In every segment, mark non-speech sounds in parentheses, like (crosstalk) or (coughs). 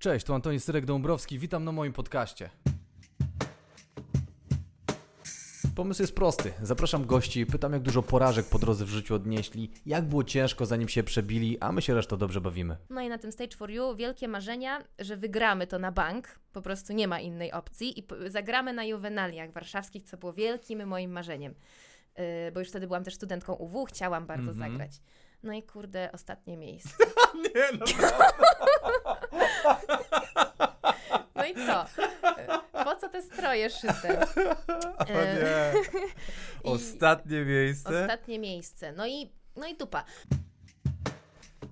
Cześć, tu Antoni Syrek-Dąbrowski, witam na moim podcaście. Pomysł jest prosty. Zapraszam gości, pytam jak dużo porażek po drodze w życiu odnieśli, jak było ciężko zanim się przebili, a my się resztą dobrze bawimy. No i na tym Stage for You wielkie marzenia, że wygramy to na bank, po prostu nie ma innej opcji i zagramy na juwenaliach warszawskich, co było wielkim moim marzeniem. Yy, bo już wtedy byłam też studentką UW, chciałam bardzo Mhm. zagrać. No i kurde, ostatnie miejsce. (laughs) Nie no, (laughs) No i co? Yy, Po co te stroje szyte? o Yy, nie. (laughs) Ostatnie miejsce. Ostatnie miejsce. No i, no i dupa.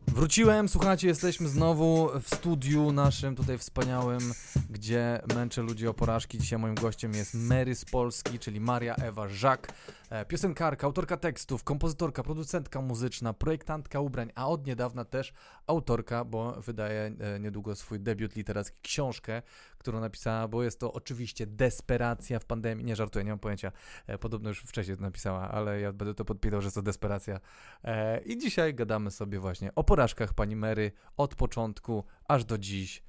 Wróciłem, słuchajcie, jesteśmy znowu w studiu naszym tutaj wspaniałym, gdzie męczę ludzi o porażki. Dzisiaj moim gościem jest Mary z Polski, czyli Maria Ewa Żak, e, piosenkarka, autorka tekstów, kompozytorka, producentka muzyczna, projektantka ubrań, a od niedawna też autorka, bo wydaje e, niedługo swój debiut literacki, książkę, którą napisała, bo jest to oczywiście desperacja w pandemii. Nie żartuję, nie mam pojęcia. E, Podobno już wcześniej to napisała, ale ja będę to podpinał, że jest to desperacja. E, I dzisiaj gadamy sobie właśnie o porażkach pani Mary od początku aż do dziś.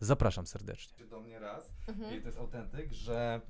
Zapraszam serdecznie. Do mnie raz Mhm. i to jest autentyk, że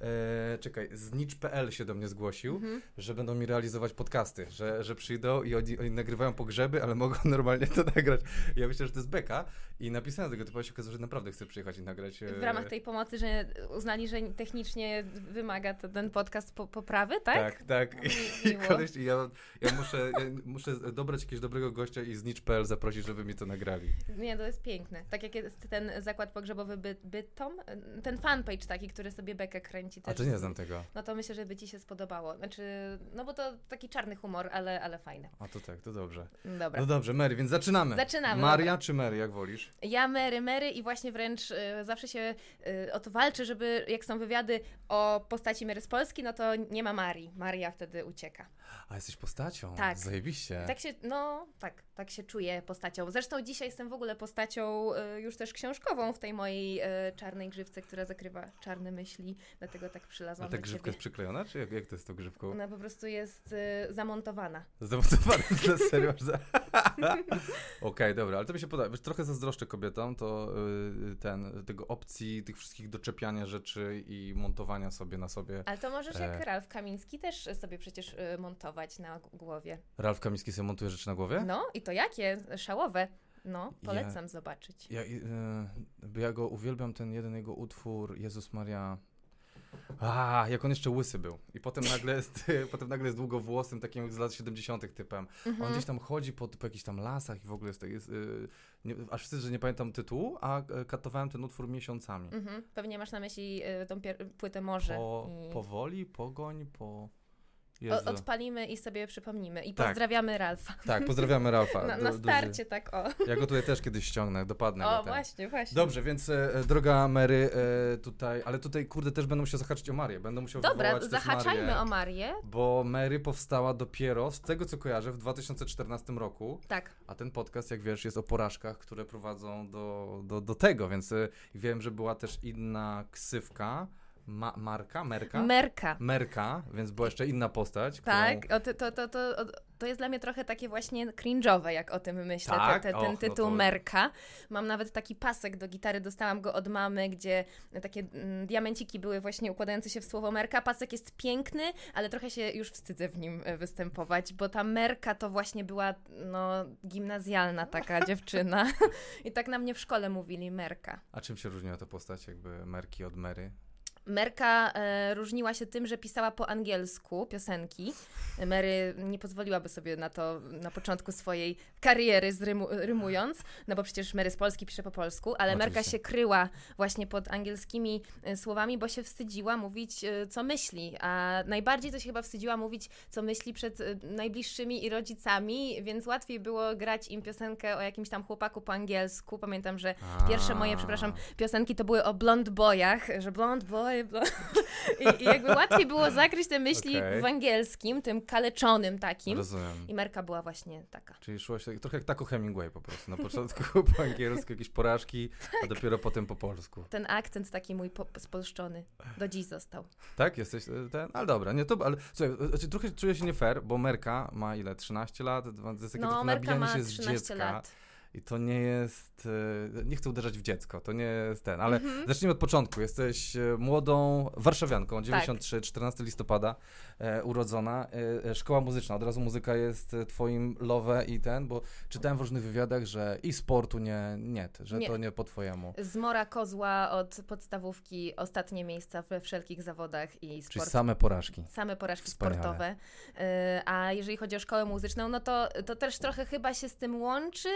e, czekaj, znicz.pl się do mnie zgłosił, Mhm. że będą mi realizować podcasty, że, że przyjdą i oni, oni nagrywają pogrzeby, ale (laughs) mogą normalnie to nagrać. Ja myślę, że to jest beka i napisałem tego typu, się okazało, że naprawdę chcę przyjechać i nagrać. e, W ramach tej pomocy, że uznali, że technicznie wymaga to, ten podcast po, poprawy, tak? Tak, tak. I, i Miło. (laughs) koleś, i ja, ja, muszę, ja muszę dobrać jakiegoś dobrego gościa i znicz.pl zaprosić, żeby mi to nagrali. Nie, to jest piękne. Tak jak jest ten zakład pogrzebowy by, Bytom, ten fanpage taki, który sobie bekę kręci. A też. to nie znam tego. No to myślę, że by Ci się spodobało. Znaczy, no bo to taki czarny humor, ale, ale fajne. A to tak, to dobrze. Dobra. No dobrze, Mary, więc zaczynamy. Zaczynamy, Maria dobra. czy Mary, jak wolisz? Ja Mary, Mary i właśnie wręcz y, zawsze się y, o to walczę, żeby jak są wywiady o postaci Mary z Polski, no to nie ma Marii. Maria wtedy ucieka. A jesteś postacią. Tak. Zajebiście. Tak się, no tak, tak się czuję postacią. Zresztą dzisiaj jestem w ogóle postacią y, już też książkową w tej mojej y, czarnej grzywce, która zakrywa czarne myśli, dlatego tak A przylazłam ta do grzywka jest przyklejona, czy jak, jak to jest tą grzywką? Ona po prostu jest y, zamontowana. Zamontowany na (laughs) serio. (laughs) Okej, dobra, ale to mi się podoba. Wiesz, trochę zazdroszczę kobietom, to y, ten, tego opcji, tych wszystkich doczepiania rzeczy i montowania sobie na sobie. Ale to możesz E. jak Ralf Kamiński też sobie przecież y, montować na głowie. Ralf Kamiński sobie montuje rzeczy na głowie? No i to jakie? Szałowe. No, polecam zobaczyć. Ja, y, y, ja go uwielbiam, ten jeden jego utwór, Jezus Maria. A, jak on jeszcze łysy był. I potem nagle jest, (laughs) potem nagle jest długowłosym, takim z lat 70. typem. Mhm. On gdzieś tam chodzi po, po jakichś tam lasach i w ogóle jest, jest y, nie, aż wstyd, że nie pamiętam tytułu, a y, katowałem ten utwór miesiącami. Mhm. Pewnie masz na myśli y, tą płytę Morze. Po, i... Powoli, pogoń, po... Jezu. odpalimy i sobie przypomnimy. I Tak. pozdrawiamy Ralfa. Tak, pozdrawiamy Ralfa. (laughs) Na, na starcie, tak o. Ja go tutaj też kiedyś ściągnę, dopadnę O, ten. właśnie, właśnie. Dobrze, więc e, e, droga Mary, e, tutaj, ale tutaj kurde też będę musiał zahaczyć o Marię, będę musiał Dobra, zahaczajmy Marię, o Marię. Bo Mary powstała dopiero, z tego co kojarzę, w 2014 roku, Tak. a ten podcast, jak wiesz, jest o porażkach, które prowadzą do, do, do tego, więc e, wiem, że była też inna ksywka, Ma, Marka, Merka? Merka. Merka, więc była jeszcze inna postać. Tak, Którą... o, to, to, to, to, jest dla mnie trochę takie właśnie cringe'owe, jak o tym myślę, Tak? te, te, Och, ten no tytuł to- Merka. Mam nawet taki pasek do gitary, dostałam go od mamy, gdzie takie mm, diamenciki były właśnie układające się w słowo Merka. Pasek jest piękny, ale trochę się już wstydzę w nim e, występować, bo ta Merka to właśnie była no, gimnazjalna taka (laughs) dziewczyna. I tak na mnie w szkole mówili Merka. A czym się różniła ta postać, jakby Merki od Mary? Merka e, różniła się tym, że pisała po angielsku piosenki. Mary nie pozwoliłaby sobie na to na początku swojej kariery zrymu, rymując, no bo przecież Mary z Polski pisze po polsku, ale Oczywiście. Merka się kryła właśnie pod angielskimi e, słowami, bo się wstydziła mówić, e, co myśli. A najbardziej to się chyba wstydziła mówić, co myśli przed e, najbliższymi i rodzicami, więc łatwiej było grać im piosenkę o jakimś tam chłopaku po angielsku. Pamiętam, że Pierwsze moje, przepraszam, piosenki to były o blond boyach, że blond boy, blond... (laughs) I, I jakby łatwiej było zakryć te myśli Okej. w angielskim, tym kaleczonym takim. Rozumiem. I Merka była właśnie taka. Czyli szłaś tak, trochę jak Taco Hemingway po prostu. Na początku (laughs) po angielsku jakieś porażki, a Tak. dopiero potem po polsku. Ten akcent taki mój po, spolszczony do dziś został. Tak? Jesteś e, ten? Ale dobra, nie to, ale słuchaj, e, znaczy, trochę czuję się nie fair, bo Merka ma ile? 13 lat? To jest takie No, Merka ma się z 13 dziecka. lat. I to nie jest. e, Nie chcę uderzać w dziecko, to nie jest ten, ale Mhm. zacznijmy od początku. Jesteś e, młodą warszawianką, Tak. 93, 14 listopada e, urodzona. E, e, szkoła muzyczna, od razu muzyka jest e, twoim love i ten, bo czytałem w różnych wywiadach, że i sportu nie, nie, że Nie. to nie po twojemu. Zmora kozła od podstawówki, ostatnie miejsca we wszelkich zawodach i Czyli sport. same porażki. Same porażki Wspaniale. sportowe. Yy, A jeżeli chodzi o szkołę muzyczną, no to, to też trochę chyba się z tym łączy,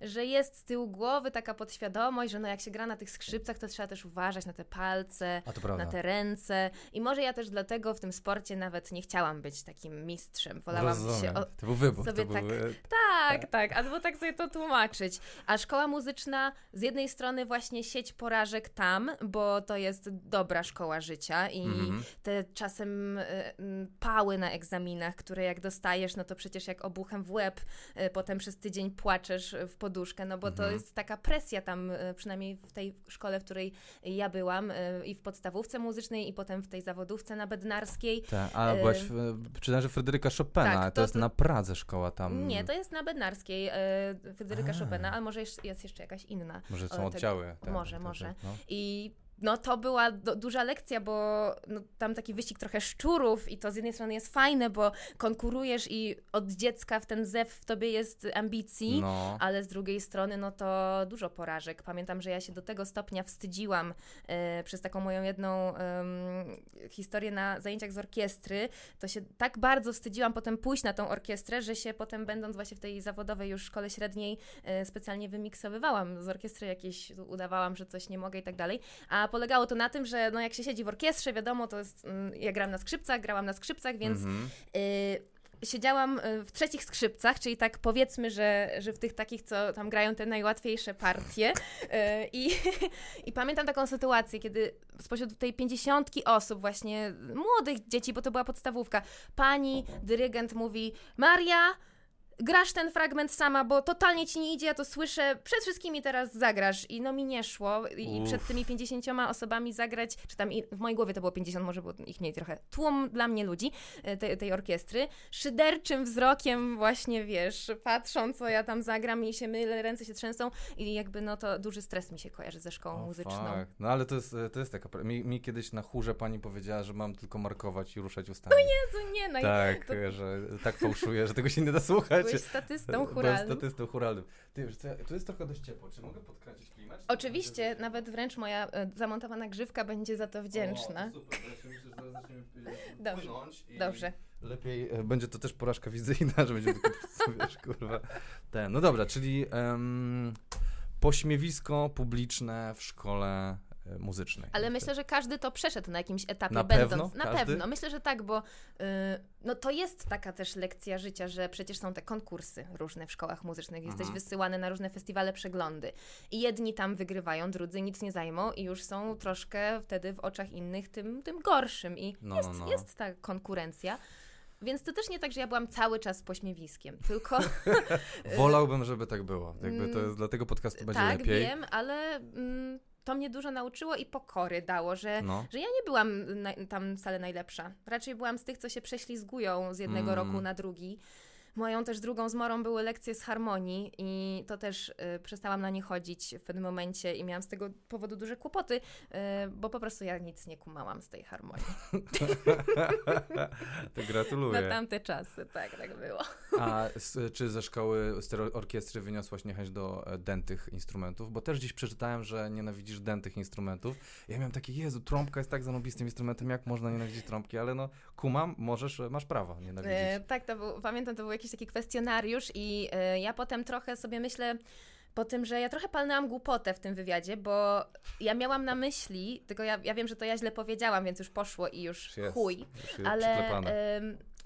że jest z tyłu głowy taka podświadomość, że no jak się gra na tych skrzypcach, to trzeba też uważać na te palce, na te ręce. I może ja też dlatego w tym sporcie nawet nie chciałam być takim mistrzem. Wolałam Rozumiem. się. O... To był wybór. sobie to tak- był, e, Tak, tak, albo tak sobie to tłumaczyć. A szkoła muzyczna z jednej strony właśnie sieć porażek tam, bo to jest dobra szkoła życia i Mhm. te czasem mm, pały na egzaminach, które jak dostajesz, no to przecież jak obuchem w łeb, y, potem przez tydzień płaczesz w poduszkę, no bo to Mhm. jest taka presja tam, y, przynajmniej w tej szkole, w której ja byłam y, i w podstawówce muzycznej i potem w tej zawodówce na Bednarskiej. Tak, a E, byłaś, w- czytałem, że Fryderyka Chopina, tak, to, to- jest to- na Pradze szkoła tam. Nie, to jest na Bednarskiej Fryderyka A. Chopina, a może jest jeszcze jakaś inna. Może są oddziały. tak, może, tak, może. tak, no. I no to była do, duża lekcja, bo no, tam taki wyścig trochę szczurów i to z jednej strony jest fajne, bo konkurujesz i od dziecka w ten zew w tobie jest ambicji, No. ale z drugiej strony no to dużo porażek. Pamiętam, że ja się do tego stopnia wstydziłam e, przez taką moją jedną em, historię na zajęciach z orkiestry, to się tak bardzo wstydziłam potem pójść na tą orkiestrę, że się potem będąc właśnie w tej zawodowej już szkole średniej e, specjalnie wymiksowywałam z orkiestry jakieś, udawałam, że coś nie mogę i tak dalej. A polegało to na tym, że no jak się siedzi w orkiestrze, wiadomo, to jest, mm, ja gram na skrzypcach, grałam na skrzypcach, więc Mhm. y, siedziałam y, w trzecich skrzypcach, czyli tak powiedzmy, że, że w tych takich, co tam grają te najłatwiejsze partie. Y, I, (laughs) I pamiętam taką sytuację, kiedy spośród tej pięćdziesiątki osób, właśnie młodych dzieci, bo to była podstawówka, pani dyrygent mówi: Maria, grasz ten fragment sama, bo totalnie ci nie idzie, ja to słyszę, przed wszystkimi teraz zagrasz. I no mi nie szło. I, i przed tymi 50 osobami zagrać, czy tam i- w mojej głowie to było 50, może było ich mniej trochę. Tłum dla mnie ludzi e, tej, tej orkiestry. Szyderczym wzrokiem właśnie, wiesz, patrzą, co ja tam zagram i się mylę, ręce się trzęsą i jakby no to duży stres mi się kojarzy ze szkołą O, muzyczną. fuck. No ale to jest, to jest taka. Mi, mi kiedyś na chórze pani powiedziała, że mam tylko markować i ruszać ustami. Jezu, nie, no Tak, to- że tak fałszuję, że tego się nie da słuchać. Byłeś statystą Byłem churalnym. statystą churalnym. Ty, tu jest trochę dość ciepło. Czy mogę podkręcić klimat? czy Oczywiście, będzie- nawet wręcz moja e, zamontowana grzywka będzie za to wdzięczna. O, super, ja myślę, że zaraz zaczniemy e, Dobrze, i Dobrze. Lepiej, e, będzie to też porażka wizyjna, że będzie tylko, wiesz, kurwa. Ten, no dobra, czyli em, pośmiewisko publiczne w szkole muzycznej. Ale myślę, że każdy to przeszedł na jakimś etapie, Na będąc. pewno? Na Każdy? pewno. Myślę, że tak, bo y, no to jest taka też lekcja życia, że przecież są te konkursy różne w szkołach muzycznych. Jesteś Mhm. wysyłany na różne festiwale, przeglądy. I jedni tam wygrywają, drudzy nic nie zajmą i już są troszkę wtedy w oczach innych tym, tym gorszym. I No, jest, no, no. jest ta konkurencja. Więc to też nie tak, że ja byłam cały czas pośmiewiskiem, tylko (laughs) Wolałbym, żeby tak było. Jakby to Mm, jest, dla tego podcastu będzie tak, lepiej. wiem, ale mm, to mnie dużo nauczyło i pokory dało, że No. że ja nie byłam na, tam wcale najlepsza. Raczej byłam z tych, co się prześlizgują z jednego Mm. roku na drugi. Moją też drugą zmorą były lekcje z harmonii i to też y, przestałam na nie chodzić w pewnym momencie i miałam z tego powodu duże kłopoty, y, bo po prostu ja nic nie kumałam z tej harmonii. (laughs) to Na gratuluję. tamte czasy, tak, tak było. A s- czy ze szkoły, z tej orkiestry wyniosłaś niechęć do e, dętych instrumentów? Bo też dziś przeczytałem, że nienawidzisz dętych instrumentów. Ja miałem takie, Jezu, trąbka jest tak zanobistym instrumentem, jak można nienawidzić trąbki? Ale no, kumam, możesz, e, masz prawo nienawidzić. E, tak, to był, pamiętam, to był jakiś taki kwestionariusz i e, ja potem trochę sobie myślę po tym, że ja trochę palnęłam głupotę w tym wywiadzie, bo ja miałam na myśli, tylko ja, ja wiem, że to ja źle powiedziałam, więc już poszło i już Już jest, chuj, już ale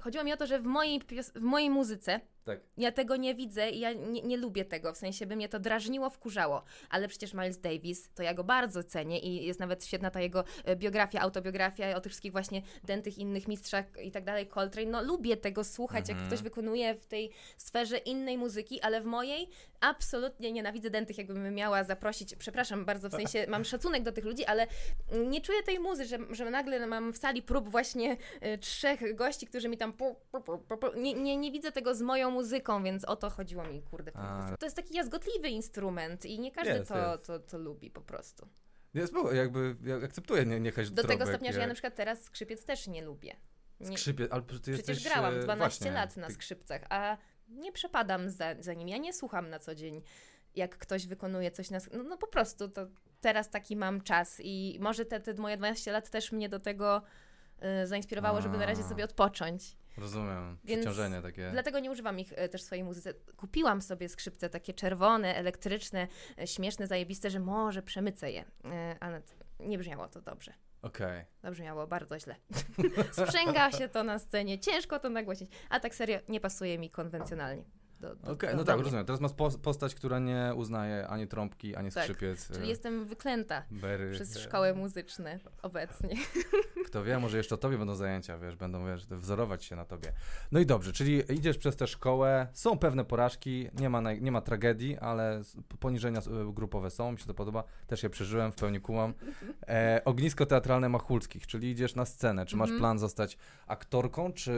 chodziło mi o to, że w mojej, w mojej muzyce Tak. ja tego nie widzę i ja nie, nie lubię tego, w sensie by mnie to drażniło, wkurzało, ale przecież Miles Davis, to ja go bardzo cenię i jest nawet świetna ta jego e, biografia, autobiografia o tych wszystkich właśnie dętych innych mistrzach i tak dalej, Coltrane, no lubię tego słuchać, jak Mhm. ktoś wykonuje w tej sferze innej muzyki, ale w mojej absolutnie nienawidzę dętych, jakbym miała zaprosić, przepraszam bardzo, w sensie mam szacunek do tych ludzi, ale nie czuję tej muzy, że, że nagle mam w sali prób właśnie e, trzech gości, którzy mi tam. Nie, nie, nie widzę tego z moją muzyką, więc o to chodziło mi, kurde. A. To jest taki jazgotliwy instrument i nie każdy Jest, to, jest. to, to lubi po prostu. Jest, było, jakby, ja akceptuję nie, niechać Do tego drobek, stopnia, że ja jak na przykład teraz skrzypiec też nie lubię. Nie, Skrzypie, ale ty przecież jesteś, grałam e, 12 właśnie, lat na skrzypcach, a nie przepadam za, za nim. Ja nie słucham na co dzień, jak ktoś wykonuje coś na... No, no po prostu, to teraz taki mam czas i może te, te moje 12 lat też mnie do tego y, zainspirowało, żeby na razie sobie odpocząć. Rozumiem, przeciążenie takie. Dlatego nie używam ich e, też w swojej muzyce. Kupiłam sobie skrzypce takie czerwone, elektryczne, e, śmieszne, zajebiste, że może przemycę je. E, Ale nie brzmiało to dobrze. Okej. Zabrzmiało bardzo źle. (laughs) Sprzęga się to na scenie, ciężko to nagłośnić. A tak serio, nie pasuje mi konwencjonalnie. Do, do, Okej, no tak, mnie. rozumiem. Teraz masz pos- postać, która nie uznaje ani trąbki, ani Tak, skrzypiec. Czyli e, jestem wyklęta Bery. przez szkoły muzyczne obecnie. (laughs) Kto wie, może jeszcze o tobie będą zajęcia, wiesz, będą wiesz, wzorować się na tobie. No i dobrze, czyli idziesz przez tę szkołę, są pewne porażki, nie ma, naj, nie ma tragedii, ale poniżenia e, grupowe są, mi się to podoba, też je przeżyłem, w pełni kumam. E, ognisko teatralne Machulskich, czyli idziesz na scenę, czy masz Mhm. plan zostać aktorką, czy,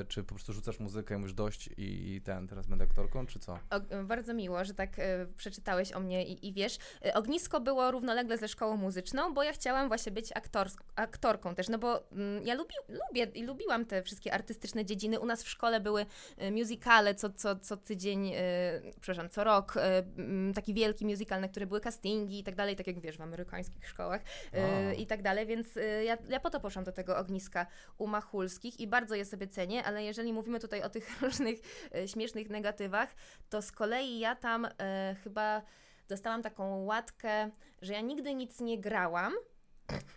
e, czy po prostu rzucasz muzykę mówisz dość i, i ten, teraz będę aktorką, czy co? O, bardzo miło, że tak e, przeczytałeś o mnie i, i wiesz. E, ognisko było równolegle ze szkołą muzyczną, bo ja chciałam właśnie być aktors- aktorką też, no bo mm, ja lubi, lubię i lubiłam te wszystkie artystyczne dziedziny. U nas w szkole były e, musicale co, co, co tydzień, e, przepraszam, co rok, e, taki wielki musical, na które były castingi i tak dalej, tak jak wiesz, w amerykańskich szkołach e, i tak dalej, więc e, ja, ja po to poszłam do tego ogniska u Machulskich i bardzo je sobie cenię, ale jeżeli mówimy tutaj o tych (laughs) różnych e, śmiesznych negatywach, to z kolei ja tam e, chyba dostałam taką łatkę, że ja nigdy nic nie grałam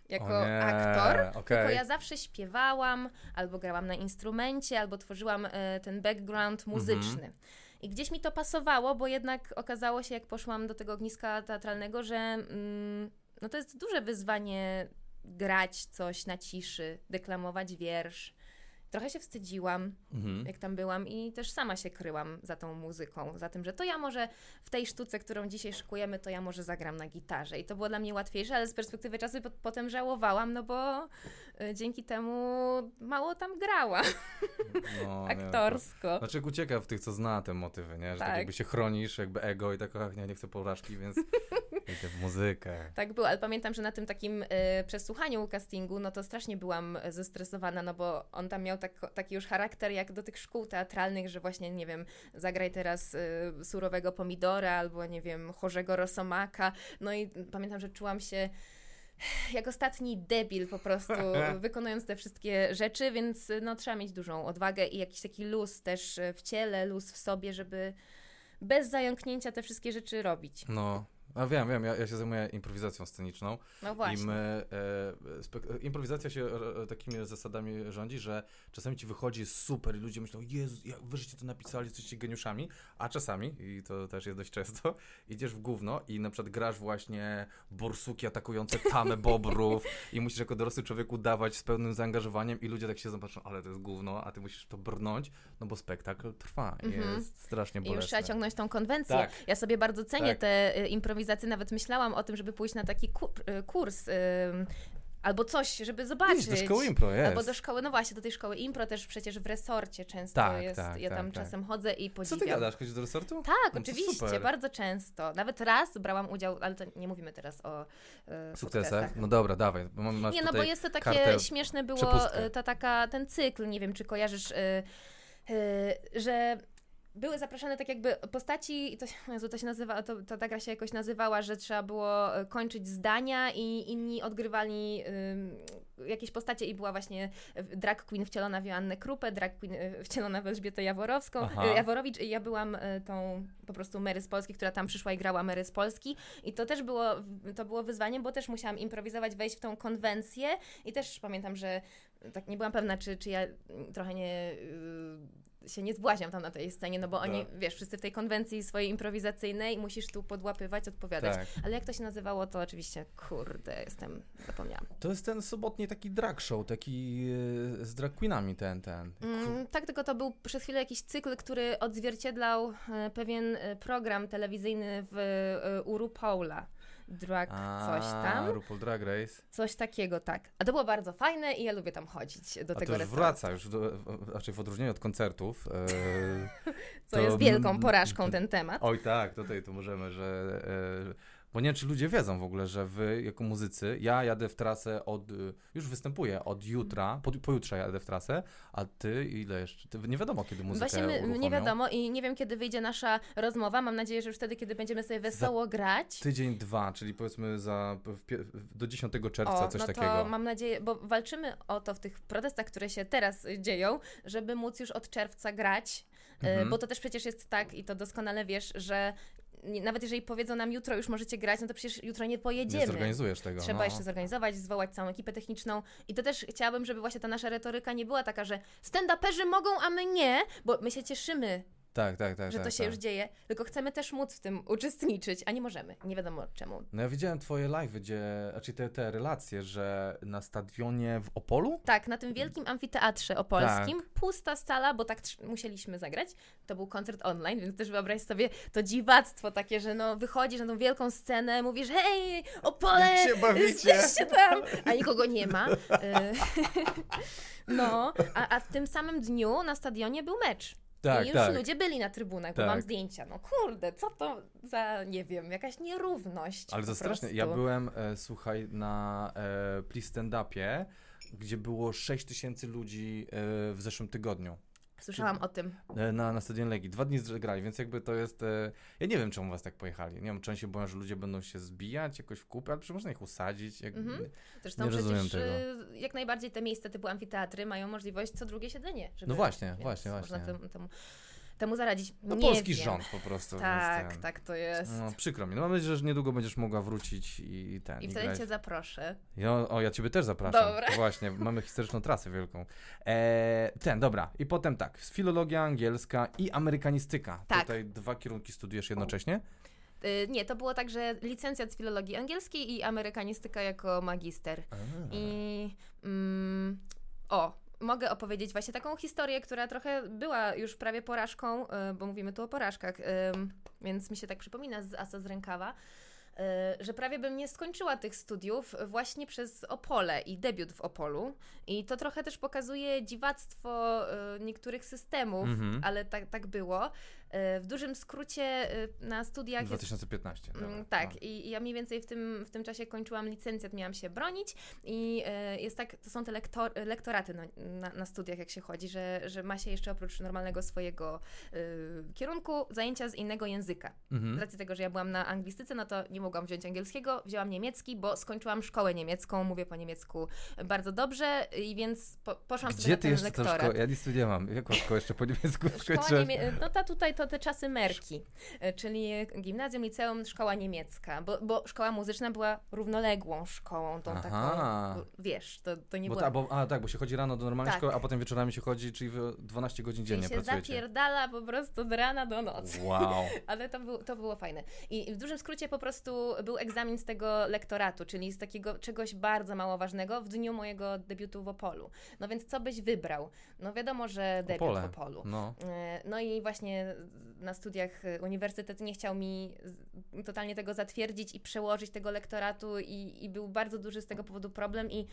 jako nie, aktor, okej. tylko ja zawsze śpiewałam, albo grałam na instrumencie, albo tworzyłam e, ten background muzyczny. Mhm. I gdzieś mi to pasowało, bo jednak okazało się, jak poszłam do tego ogniska teatralnego, że mm, no to jest duże wyzwanie grać coś na ciszy, deklamować wiersz. Trochę się wstydziłam, Mhm. jak tam byłam i też sama się kryłam za tą muzyką, za tym, że to ja może w tej sztuce, którą dzisiaj szykujemy, to ja może zagram na gitarze i to było dla mnie łatwiejsze, ale z perspektywy czasu po, potem żałowałam, no bo dzięki temu mało tam grałam No, (laughs) nie, to- aktorsko. Znaczy jak ucieka w tych, co zna te motywy, nie? Że tak. Tak. jakby się chronisz, jakby ego i tak, ach, nie, nie chcę porażki, więc (laughs) idę w muzykę. Tak było, ale pamiętam, że na tym takim y, przesłuchaniu castingu, no to strasznie byłam zestresowana, no bo on tam miał tak, taki już charakter jak do tych szkół teatralnych, że właśnie, nie wiem, zagraj teraz y, surowego pomidora albo, nie wiem, chorzego rosomaka. No i pamiętam, że czułam się jak ostatni debil po prostu, (laughs) wykonując te wszystkie rzeczy, więc no trzeba mieć dużą odwagę i jakiś taki luz też w ciele, luz w sobie, żeby bez zająknięcia te wszystkie rzeczy robić. No, a wiem, wiem, ja, ja się zajmuję improwizacją sceniczną No właśnie. i my, e, spek- improwizacja się e, takimi zasadami rządzi, że czasami ci wychodzi super i ludzie myślą, Jezu, jak wy żeście to napisali, jesteście geniuszami, a czasami, i to też jest dość często, (laughs) idziesz w gówno i na przykład grasz właśnie borsuki atakujące tamę bobrów i musisz jako dorosły człowiek udawać z pełnym zaangażowaniem i ludzie tak się zobaczą, ale to jest gówno, a ty musisz to brnąć, no bo spektakl trwa i Mhm. jest strasznie I bolesny. już trzeba ciągnąć tą konwencję. Tak. Ja sobie bardzo cenię Tak. te y, improwizacje, nawet myślałam o tym, żeby pójść na taki ku- y, kurs. y, Albo coś, żeby zobaczyć. Idź do szkoły impro, jest. Albo do szkoły, no właśnie, do tej szkoły impro też przecież w resorcie często Tak, jest. tak, ja tak, tam tak. czasem chodzę i Co podziwiam. ty gadasz? Chodzisz do resortu? Tak, No oczywiście, bardzo często. Nawet raz brałam udział, ale to nie mówimy teraz o y, Sukcesach? No dobra, dawaj. Nie, no bo jest to takie śmieszne było, przepustkę. y, ta, taka, ten cykl, nie wiem, czy kojarzysz, y, że były zapraszane tak jakby postaci, i to, się- Jezu, to się nazywa, to, to ta gra się jakoś nazywała, że trzeba było y, kończyć zdania i inni odgrywali y, jakieś postacie i była właśnie y, drag queen wcielona w Joannę Krupę, drag queen y, wcielona w Elżbietę Jaworowską, y, Jaworowicz i ja byłam tą po prostu Mary z Polski, która tam przyszła i grała Mary z Polski. I to też było, to było wyzwaniem, bo też musiałam improwizować, wejść w tą konwencję. I też pamiętam, że tak nie byłam pewna, czy, czy ja mm, trochę nie... y, się nie zbłaźniam tam na tej scenie, no bo oni, Tak. wiesz, wszyscy w tej konwencji swojej improwizacyjnej musisz tu podłapywać, odpowiadać. Tak. Ale jak to się nazywało, to oczywiście, kurde, jestem, zapomniałam. To jest ten sobotni taki drag show, taki e, z drag queenami ten, ten. Mm, tak, tylko to był przez chwilę jakiś cykl, który odzwierciedlał e, pewien e, program telewizyjny w, u RuPaula. Drag A, coś tam. RuPaul Drag Race. Coś takiego, tak. A to było bardzo fajne i ja lubię tam chodzić do A tego to już wraca, już do, raczej w odróżnieniu od koncertów. E, (laughs) Co to- jest wielką porażką ten temat. oj tak, tutaj to możemy, że... E, bo nie wiem, czy ludzie wiedzą w ogóle, że wy jako muzycy, ja jadę w trasę od, y, już występuję od jutra, po, pojutrze jadę w trasę, a ty ile jeszcze? Ty, nie wiadomo, kiedy muzykę Właśnie my, nie wiadomo i nie wiem, kiedy wyjdzie nasza rozmowa. Mam nadzieję, że już wtedy, kiedy będziemy sobie wesoło grać. Tydzień, dwa, czyli powiedzmy za, do 10 czerwca, O, coś no takiego. to mam nadzieję, bo walczymy o to w tych protestach, które się teraz dzieją, żeby móc już od czerwca grać, y, Mhm. bo to też przecież jest tak i to doskonale wiesz, że nawet jeżeli powiedzą nam jutro już możecie grać, no to przecież jutro nie Nie pojedziemy. zorganizujesz tego. Trzeba no. jeszcze zorganizować, zwołać całą ekipę techniczną. I to też chciałabym, żeby właśnie ta nasza retoryka nie była taka, że stand-uperzy mogą, a my nie, bo my się cieszymy, Tak, tak, tak. że tak, to się tak. już dzieje, tylko chcemy też móc w tym uczestniczyć, a nie możemy. Nie wiadomo czemu. No ja widziałem twoje live, gdzie, znaczy te, te relacje, że na stadionie w Opolu? Tak, na tym wielkim amfiteatrze opolskim, Tak. pusta sala, bo tak musieliśmy zagrać. To był koncert online, więc też wyobraź sobie to dziwactwo takie, że no wychodzisz na tą wielką scenę, mówisz hej, Opole, Jak się bawicie?" jesteście tam, a nikogo nie ma. Y, (laughs) no, a, a w tym samym dniu na stadionie był mecz. Tak, I już tak. ludzie byli na trybunach, bo Tak. mam zdjęcia. No kurde, co to za, nie wiem, jakaś nierówność. Ale to straszne. Ja byłem, e, słuchaj, na e, Please Stand Upie, gdzie było 6 tysięcy ludzi e, w zeszłym tygodniu. Słyszałam o tym. E, Na, na stadionie Legii. Dwa dni grali, więc jakby to jest... E, ja nie wiem, czemu was tak pojechali. Nie wiem, czy oni się boją, że ludzie będą się zbijać jakoś w kupę, ale przecież można ich usadzić. Jak, Mhm. Zresztą Nie rozumiem przecież tego. y, jak najbardziej te miejsca typu amfiteatry mają możliwość co drugie siedzenie. Żeby, No właśnie, właśnie, Można właśnie. temu, temu, temu zaradzić. No nie polski wiem. rząd po prostu. Tak, ten- tak to jest. No, przykro mi. No mam nadzieję, że niedługo będziesz mogła wrócić i ten. I wtedy grać. cię zaproszę. Ja, o, ja ciebie też zapraszam. Dobra. (laughs) Właśnie, mamy historyczną trasę wielką. E, ten, dobra. I potem tak, filologia angielska i amerykanistyka. Tak. Tutaj dwa kierunki studiujesz jednocześnie? Y, nie, to było tak, że licencjat z filologii angielskiej i amerykanistyka jako magister. I mm, o, mogę opowiedzieć właśnie taką historię, która trochę była już prawie porażką, y, bo mówimy tu o porażkach, więc mi się tak przypomina z asa z rękawa. y, Że prawie bym nie skończyła tych studiów właśnie przez Opole i debiut w Opolu. I to trochę też pokazuje dziwactwo y, niektórych systemów, Mhm. ale tak, tak było. Y, W dużym skrócie y, na studiach jest 2015. Dobra, Mm, tak, no. i ja mniej więcej w tym, w tym czasie kończyłam licencjat, miałam się bronić i e, jest tak, to są te lektor, lektoraty na, na, na studiach, jak się chodzi, że, że ma się jeszcze oprócz normalnego swojego e, kierunku zajęcia z innego języka. Z Mhm. racji tego, że ja byłam na anglistyce, no to nie mogłam wziąć angielskiego, wzięłam niemiecki, bo skończyłam szkołę niemiecką, mówię po niemiecku bardzo dobrze i więc po, poszłam sobie Gdzie na ty ten jeszcze tą lektorat. szkołę? Ja nie mam. Jaką szkołę jeszcze po niemiecku Szkoła skończyłeś? niemie- no ta tutaj to te czasy merki, e, czyli gimnazjum, liceum, szkoła niemiecka, bo, bo szkoła muzyczna była równoległą szkołą, tą Aha. taką, wiesz, to, to nie Bo, była... ta, bo, a tak, bo się chodzi rano do normalnej Tak. szkoły, a potem wieczorami się chodzi, czyli wy 12 godzin Czyli dziennie się pracujecie. zapierdala po prostu od rana do nocy. Wow. (laughs) Ale to, był, to było fajne. I w dużym skrócie po prostu był egzamin z tego lektoratu, czyli z takiego czegoś bardzo mało ważnego w dniu mojego debiutu w Opolu. No więc co byś wybrał? No wiadomo, że debiut Opole. w Opolu. No. E, No i właśnie na studiach e, uniwersytet nie chciał mi totalnie tego zatwierdzić i przełożyć tego lektoratu i, i był bardzo duży z tego powodu problem i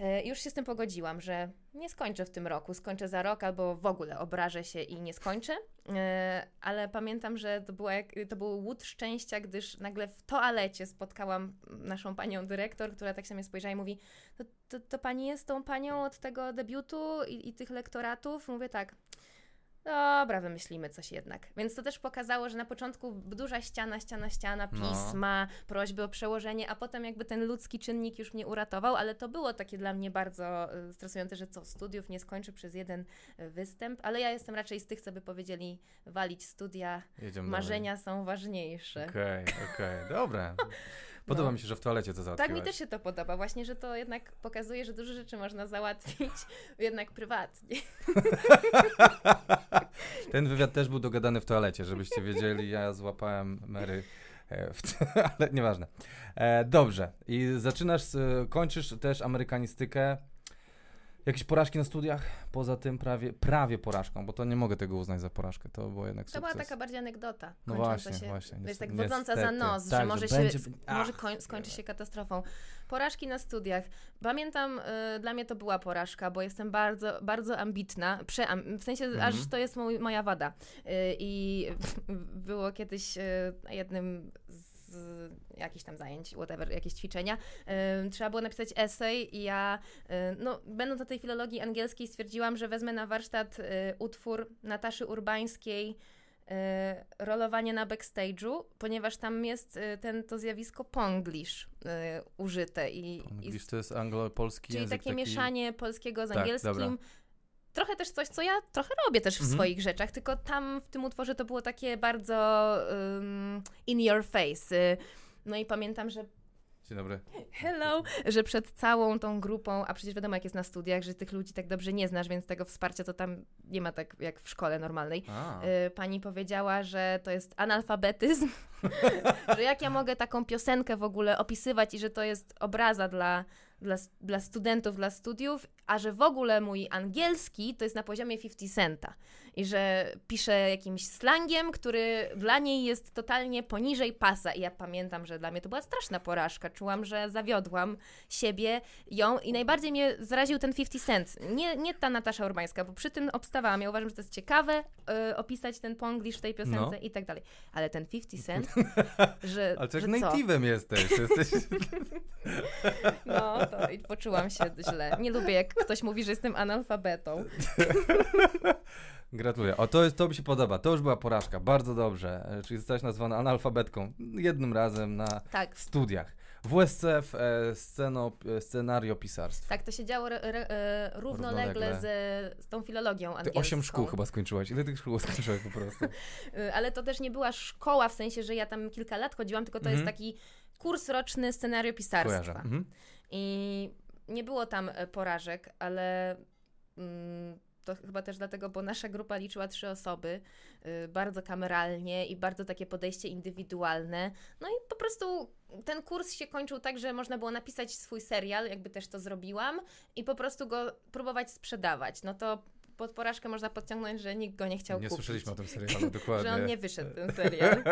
e, już się z tym pogodziłam, że nie skończę w tym roku, skończę za rok albo w ogóle obrażę się i nie skończę, E, ale pamiętam, że to, była jak, to był łód szczęścia, gdyż nagle w toalecie spotkałam naszą panią dyrektor, która tak się mnie spojrzała i mówi to, to, to pani jest tą panią od tego debiutu i, i tych lektoratów? Mówię tak, Dobra, wymyślimy coś jednak. Więc to też pokazało, że na początku duża ściana, ściana, ściana, No. pisma, prośby o przełożenie, a potem jakby ten ludzki czynnik już mnie uratował, ale to było takie dla mnie bardzo y, stresujące, że co, studiów nie skończę przez jeden y, występ, ale ja jestem raczej z tych, co by powiedzieli walić studia, Jedziemy marzenia są ważniejsze. Okej, okej, dobra. (laughs) Podoba No. mi się, że w toalecie to Tak, załatwiłaś. mi też się to podoba, właśnie, że to jednak pokazuje, że dużo rzeczy można załatwić (laughs) jednak prywatnie. (laughs) Ten wywiad też był dogadany w toalecie, żebyście wiedzieli. Ja złapałem Mary, e, (laughs) ale nieważne. E, dobrze. I zaczynasz, e, kończysz też amerykanistykę. Jakieś porażki na studiach? Poza tym prawie, prawie porażką, bo to nie mogę tego uznać za porażkę, to było jednak To sukces. była taka bardziej anegdota. No właśnie, się, właśnie, Jest tak wodząca za nos, Tak, że może, że będzie- się, Ach, może koń, skończy się katastrofą. Porażki na studiach. Pamiętam, y, dla mnie to była porażka, bo jestem bardzo, bardzo ambitna, przeam, w sensie Mhm. aż to jest mój, moja wada. Y, I (laughs) było kiedyś y, jednym z jakichś tam zajęć, whatever, jakieś ćwiczenia, trzeba było napisać esej i ja, no, będąc na tej filologii angielskiej stwierdziłam, że wezmę na warsztat y, utwór Nataszy Urbańskiej y, rolowanie na backstage'u, ponieważ tam jest y, ten, to zjawisko ponglish użyte i, i Anglisz to jest anglo-polski Czyli język takie taki... mieszanie polskiego z Tak, angielskim. dobra. Trochę też coś, co ja trochę robię też w Mhm. swoich rzeczach, tylko tam w tym utworze to było takie bardzo um, in your face. Y, No i pamiętam, że Dzień dobry. hello, że przed całą tą grupą, a przecież wiadomo jak jest na studiach, że tych ludzi tak dobrze nie znasz, więc tego wsparcia to tam nie ma tak jak w szkole normalnej. A, Y, Pani powiedziała, że to jest analfabetyzm, (laughs) że jak ja mogę taką piosenkę w ogóle opisywać i że to jest obraza dla, dla, dla studentów, dla studiów, a że w ogóle mój angielski to jest na poziomie 50 centa i że piszę jakimś slangiem, który dla niej jest totalnie poniżej pasa i ja pamiętam, że dla mnie to była straszna porażka. Czułam, że zawiodłam siebie, ją i najbardziej mnie zaraził ten 50 cent. Nie, nie ta Natasza Urbańska, bo przy tym obstawałam. Ja uważam, że to jest ciekawe y, opisać ten ponglish w tej piosence No. i tak dalej. Ale ten 50 cent, (laughs) że, ale co? native'em jesteś. jesteś... (laughs) No, to i poczułam się źle. Nie lubię, jak ktoś mówi, że jestem analfabetą. (laughs) Gratuluję. O, to, jest, to mi się podoba. To już była porażka. Bardzo dobrze. E, Czyli zostałaś nazwana analfabetką jednym razem na Tak, studiach. WSCF e, sceno, e, scenariopisarstwo. tak, to się działo re, re, e, równolegle Równolegle. ze, z tą filologią Ty angielską. osiem szkół chyba skończyłaś. Ile tych szkół skończyłaś po prostu? Y, (laughs) Ale to też nie była szkoła, w sensie, że ja tam kilka lat chodziłam, tylko to Mhm. jest taki kurs roczny scenariopisarstwa. Kojarzę. Mhm. I nie było tam e, porażek, ale mm, to chyba też dlatego, bo nasza grupa liczyła trzy osoby, y, bardzo kameralnie i bardzo takie podejście indywidualne. No i po prostu ten kurs się kończył tak, że można było napisać swój serial, jakby też to zrobiłam, i po prostu go próbować sprzedawać. No to pod porażkę można podciągnąć, że nikt go nie chciał Nie kupić. słyszeliśmy o tym serialu, dokładnie. (laughs) Że on nie wyszedł, ten serial. (laughs)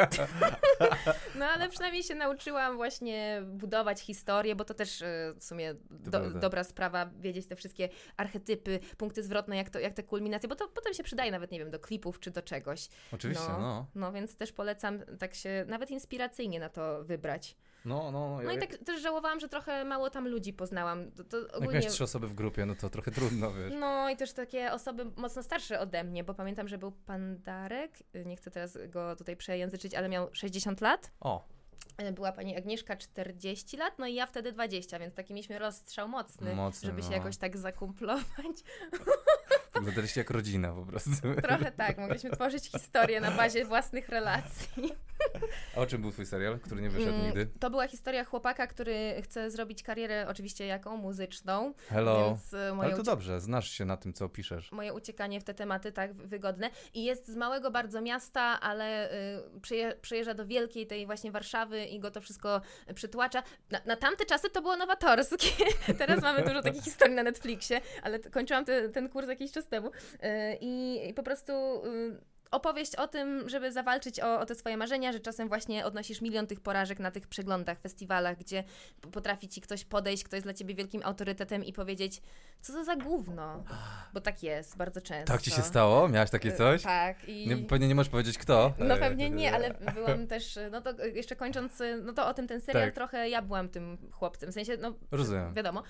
No ale przynajmniej się nauczyłam właśnie budować historię, bo to też e, w sumie do, dobra sprawa, wiedzieć te wszystkie archetypy, punkty zwrotne, jak, to, jak te kulminacje, bo to potem się przydaje nawet, nie wiem, do klipów czy do czegoś. Oczywiście, no. no. No więc też polecam tak się nawet inspiracyjnie na to wybrać. No, no. No i jak- tak też żałowałam, że trochę mało tam ludzi poznałam. To, to Jak ogólnie... miałeś trzy osoby w grupie, no to trochę trudno, wiesz. No i też takie osoby mocno starsze ode mnie, bo pamiętam, że był pan Darek, nie chcę teraz go tutaj przejęzyczyć, ale miał 60 lat. O, E, Była pani Agnieszka 40 lat, no i ja wtedy 20, więc taki mieliśmy rozstrzał mocny, Mocny, żeby się no. jakoś tak zakumplować. (laughs) wyglądaliście jak rodzina po prostu. Trochę tak, mogliśmy tworzyć historię na bazie własnych relacji. A o czym był twój serial, który nie wyszedł Mm, nigdy? To była historia chłopaka, który chce zrobić karierę oczywiście jaką muzyczną, Hello. więc e, Ale to dobrze, znasz się na tym, co piszesz. moje uciekanie w te tematy tak wygodne. I jest z małego bardzo miasta, ale y, przyje, przyjeżdża do wielkiej tej właśnie Warszawy i go to wszystko przytłacza. Na, na tamte czasy to było nowatorskie. (laughs) Teraz mamy dużo takich historii na Netflixie, ale kończyłam te, ten kurs jakiś czas temu. Y, i, I po prostu... Y, Opowieść o tym, żeby zawalczyć o, o te swoje marzenia, że czasem właśnie odnosisz milion tych porażek na tych przeglądach, festiwalach, gdzie potrafi ci ktoś podejść, kto jest dla ciebie wielkim autorytetem i powiedzieć, co to za gówno. Bo tak jest, bardzo często. Tak ci się stało? Miałaś takie Y, coś? Tak. I... Nie, pewnie nie możesz powiedzieć kto. No E, pewnie nie, e, ale (laughs) byłam też, no to jeszcze kończąc, no to o tym ten serial Tak. trochę ja byłam tym chłopcem, w sensie, no Rozumiem. wiadomo,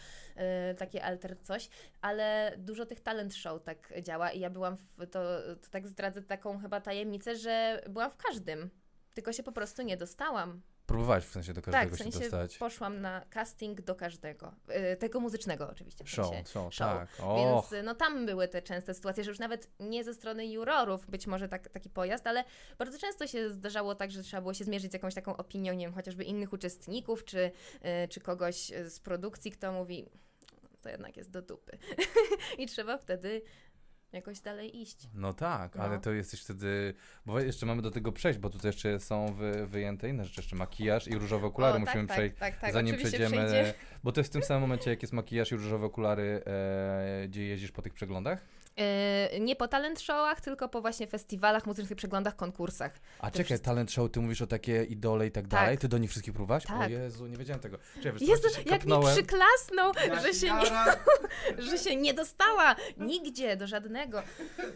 takie alter coś, ale dużo tych talent show tak działa i ja byłam, w, to, to tak zdradzę taką chyba tajemnicę, że byłam w każdym, tylko się po prostu nie dostałam. Próbowałeś w sensie do Tak, każdego w sensie się dostać. poszłam na casting do każdego, y, tego muzycznego oczywiście. W Show, sensie, show, show. tak. Więc y, no tam były te częste sytuacje, że już nawet nie ze strony jurorów, być może tak, taki pojazd, ale bardzo często się zdarzało tak, że trzeba było się zmierzyć z jakąś taką opinią, nie wiem, chociażby innych uczestników, czy, y, czy kogoś y, z produkcji, kto mówi, to jednak jest do dupy. (laughs) I trzeba wtedy jakoś dalej iść. No tak, No. ale to jesteś wtedy, bo jeszcze mamy do tego przejść, bo tutaj jeszcze są wy, wyjęte inne rzeczy, jeszcze makijaż i różowe okulary o, musimy tak, przejść, tak, tak, tak, zanim przejdziemy, przejdzie. bo to jest w tym samym momencie, jak jest makijaż i różowe okulary, e, gdzie jeździsz po tych przeglądach? E, nie po talent showach, tylko po właśnie festiwalach, muzycznych przeglądach, konkursach. A czekaj, wszystko. talent show, ty mówisz o takie idole i tak, Tak. dalej, ty do nich wszystkich próbowałaś? O Tak. Jezu, nie wiedziałem tego. Czekaj, co, Jezu, jak mi kapnąłem. przyklasnął, Ja że się, nie, (laughs) że się nie dostała nigdzie, do żadnego. (laughs)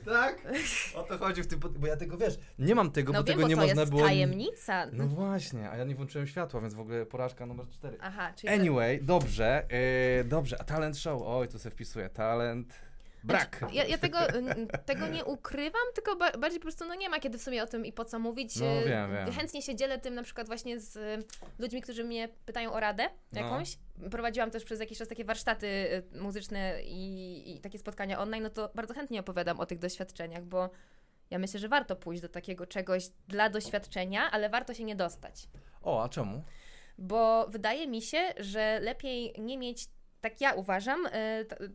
Tak? O to chodzi w tym, bo ja tego, wiesz, nie mam tego, No bo wiem, tego bo nie to można jest było... tajemnica. No właśnie, a ja nie włączyłem światła, więc w ogóle porażka numer cztery. Aha, czyli... Anyway, dobrze, yy, dobrze, a talent show, oj, tu sobie wpisuję, talent, brak. Znaczy, Ja, ja tego, tego nie ukrywam, tylko ba bardziej po prostu no nie ma kiedy w sumie o tym i po co mówić. No, E, wiem, wiem. Chętnie się dzielę tym na przykład właśnie z e, ludźmi, którzy mnie pytają o radę No. jakąś. Prowadziłam też przez jakiś czas takie warsztaty e, muzyczne i, i takie spotkania online, no to bardzo chętnie opowiadam o tych doświadczeniach, bo ja myślę, że warto pójść do takiego czegoś dla doświadczenia, ale warto się nie dostać. O, a czemu? Bo wydaje mi się, że lepiej nie mieć, tak ja uważam,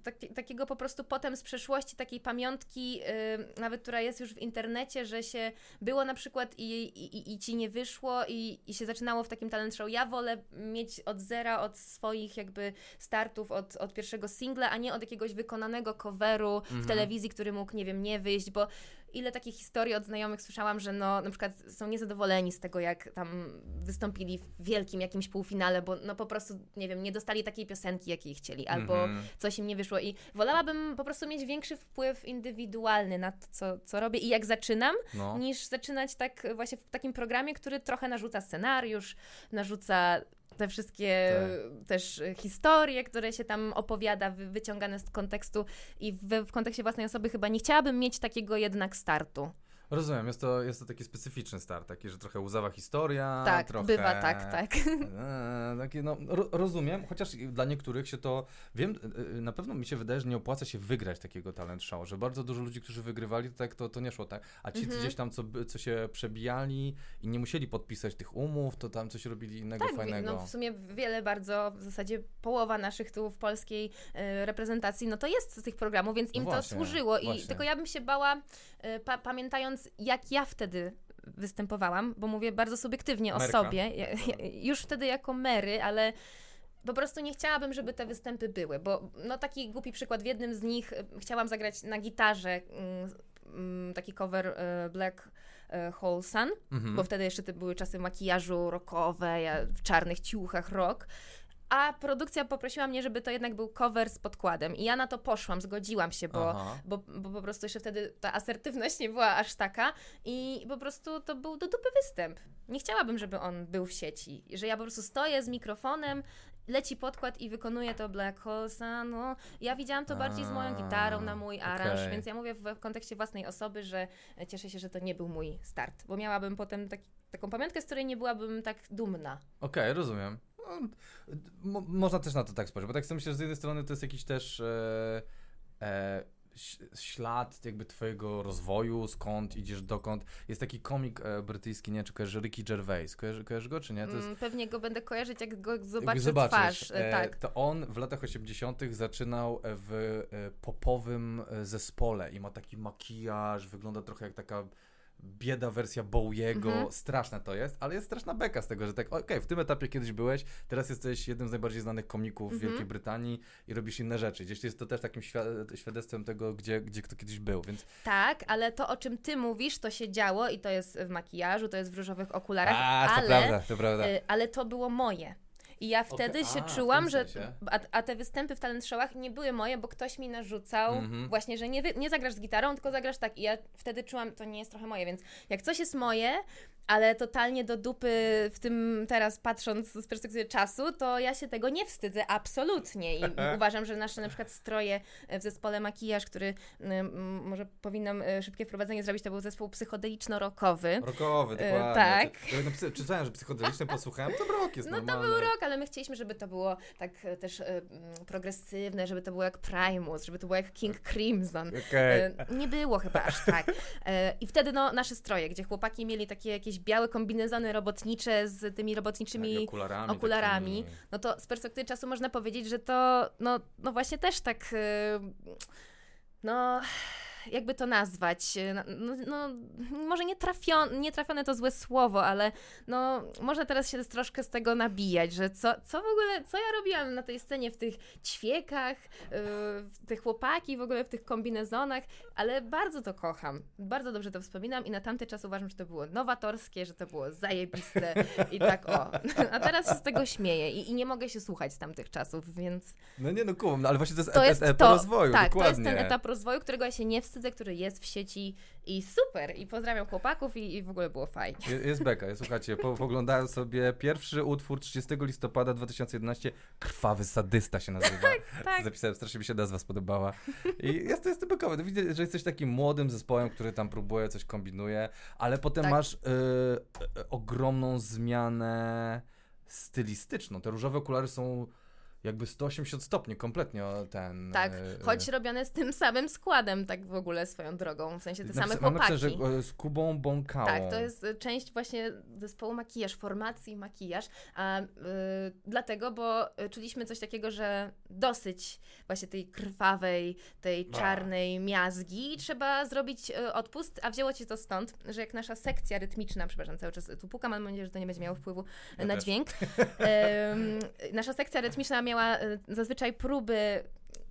taki- takiego po prostu potem z przeszłości, takiej pamiątki, e, nawet która jest już w internecie, że się było na przykład i, i, i ci nie wyszło i, i się zaczynało w takim talent show. Ja wolę mieć od zera, od swoich jakby startów, od, od pierwszego singla, a nie od jakiegoś wykonanego coveru w telewizji, który mógł, nie wiem, nie wyjść, bo ile takich historii od znajomych słyszałam, że no na przykład są niezadowoleni z tego, jak tam wystąpili w wielkim jakimś półfinale, bo no po prostu, nie wiem, nie dostali takiej piosenki, jakiej chcieli, albo Mhm. coś im nie wyszło i wolałabym po prostu mieć większy wpływ indywidualny na to, co, co robię i jak zaczynam, No. niż zaczynać tak właśnie w takim programie, który trochę narzuca scenariusz, narzuca te wszystkie Tak. też historie, które się tam opowiada, wy, wyciągane z kontekstu i w, w kontekście własnej osoby chyba nie chciałabym mieć takiego jednak startu. Rozumiem, jest to, jest to taki specyficzny start, taki, że trochę łzawa historia, tak, trochę... bywa tak, tak. (laughs) Eee, takie, no, ro, rozumiem, chociaż dla niektórych się to, wiem, e, e, na pewno mi się wydaje, że nie opłaca się wygrać takiego talent show, że bardzo dużo ludzi, którzy wygrywali, to tak to, to nie szło tak, a ci Mhm. gdzieś tam, co, co się przebijali i nie musieli podpisać tych umów, to tam coś robili innego Tak, fajnego. no w sumie wiele bardzo, w zasadzie połowa naszych tu w polskiej e, reprezentacji, no to jest z tych programów, więc No im właśnie, to służyło. I właśnie. tylko ja bym się bała, e, pa, pamiętając jak ja wtedy występowałam, bo mówię bardzo subiektywnie o Merka. sobie, już wtedy jako Mary, ale po prostu nie chciałabym, żeby te występy były, bo no taki głupi przykład, w jednym z nich e, chciałam zagrać na gitarze mm, mm, taki cover e, Black e, Hole Sun, Mhm. bo wtedy jeszcze te były czasy makijażu rockowe, ja w czarnych ciuchach rock. A produkcja poprosiła mnie, żeby to jednak był cover z podkładem. I ja na to poszłam, zgodziłam się, bo, bo, bo po prostu jeszcze wtedy ta asertywność nie była aż taka. I po prostu to był do dupy występ. Nie chciałabym, żeby on był w sieci. Że ja po prostu stoję z mikrofonem, leci podkład i wykonuję to Black Hole Sun. No, ja widziałam to bardziej z moją gitarą na mój aranż, okej. więc ja mówię w kontekście własnej osoby, że cieszę się, że to nie był mój start, bo miałabym potem taki, taką pamiątkę, z której nie byłabym tak dumna. Okej, rozumiem. No, mo- można też na to tak spojrzeć, bo tak sobie myślę, że z jednej strony to jest jakiś też e, e, ślad jakby twojego rozwoju, skąd idziesz, dokąd. Jest taki komik e, brytyjski, nie wiem, czy kojarzysz, Ricky Gervais. Kojarzy, kojarzysz go, czy nie? To jest, Mm, Pewnie go będę kojarzyć, jak go zobaczę twarz. e, e, tak. To on w latach 80. zaczynał w e, popowym e, zespole i ma taki makijaż, wygląda trochę jak taka bieda wersja Bowiego, Mhm. straszne to jest, ale jest straszna beka z tego, że tak, okej, w tym etapie kiedyś byłeś, teraz jesteś jednym z najbardziej znanych komików w Mhm. Wielkiej Brytanii i robisz inne rzeczy. Gdzieś jest to też takim świa- świadectwem tego, gdzie, gdzie kto kiedyś był, więc... tak, ale to, o czym ty mówisz, to się działo i to jest w makijażu, to jest w różowych okularach, A, to ale, prawda, to prawda. y, ale to było moje. I ja wtedy Okej, się a, czułam, że. A, a te występy w talent showach nie były moje, bo ktoś mi narzucał Mhm. właśnie, że nie, nie zagrasz z gitarą, tylko zagrasz tak. I ja wtedy czułam, to nie jest trochę moje, więc jak coś jest moje, ale totalnie do dupy w tym teraz patrząc z perspektywy czasu, to ja się tego nie wstydzę absolutnie. I (laughs) uważam, że nasze na przykład stroje w zespole makijaż, który ym, może powinnam y, szybkie wprowadzenie zrobić, to był zespół psychodeliczno-rockowy. Rokowy, E, dokładnie. tak. Napisałem- Czytałem, że psychodeliczny posłuchałem, to rok jest No to normalny. był rok, ale my chcieliśmy, żeby to było tak też progresywne, żeby to było jak Primus, żeby to było jak King Crimson. E, Nie było chyba aż tak. I wtedy no, nasze stroje, gdzie chłopaki mieli takie jakieś białe kombinezony robotnicze z tymi robotniczymi Tak, okularami. okularami. takimi. no to z perspektywy czasu można powiedzieć, że to no, no właśnie też tak e, no jakby to nazwać, no, no, no może nie, trafione, nie trafione to złe słowo, ale no można teraz się troszkę z tego nabijać, że co, co w ogóle, co ja robiłam na tej scenie w tych ćwiekach, yy, w tych chłopaki, w ogóle w tych kombinezonach, ale bardzo to kocham, bardzo dobrze to wspominam i na tamty czas uważam, że to było nowatorskie, że to było zajebiste i tak o. A teraz się z tego śmieję i, i nie mogę się słuchać z tamtych czasów, więc... No nie, no kumam, no, ale właśnie to jest, To et- jest etap to, rozwoju, tak, dokładnie. to jest ten etap rozwoju, którego ja się nie wstydzę, który jest w sieci i super. I pozdrawiam chłopaków i, i w ogóle było fajnie. Je- Jest beka, jest, słuchajcie, po, poglądałem sobie pierwszy utwór 30 listopada 2011, Krwawy Sadysta się nazywa. tak. Zapisałem, strasznie mi się nazwa spodobała. I jest to jest bekowe. No, widzę, że jesteś takim młodym zespołem, który tam próbuje, coś kombinuje, ale potem Tak. masz y, y, ogromną zmianę stylistyczną. Te różowe okulary są jakby 180 stopni, kompletnie ten... Tak, y, choć robione z tym samym składem, tak w ogóle swoją drogą, w sensie te same mam napisane, chłopaki. że e, z Kubą Bąkałą. Tak, to jest y, część właśnie zespołu makijaż, formacji makijaż, a dlatego, bo czuliśmy coś takiego, że dosyć właśnie tej krwawej, tej czarnej miazgi trzeba zrobić odpust, a wzięło się to stąd, że jak nasza sekcja rytmiczna, przepraszam, cały czas tu pukam, mam nadzieję, że to nie będzie miało wpływu Ja na też. dźwięk. (laughs) Nasza sekcja rytmiczna miała y, zazwyczaj próby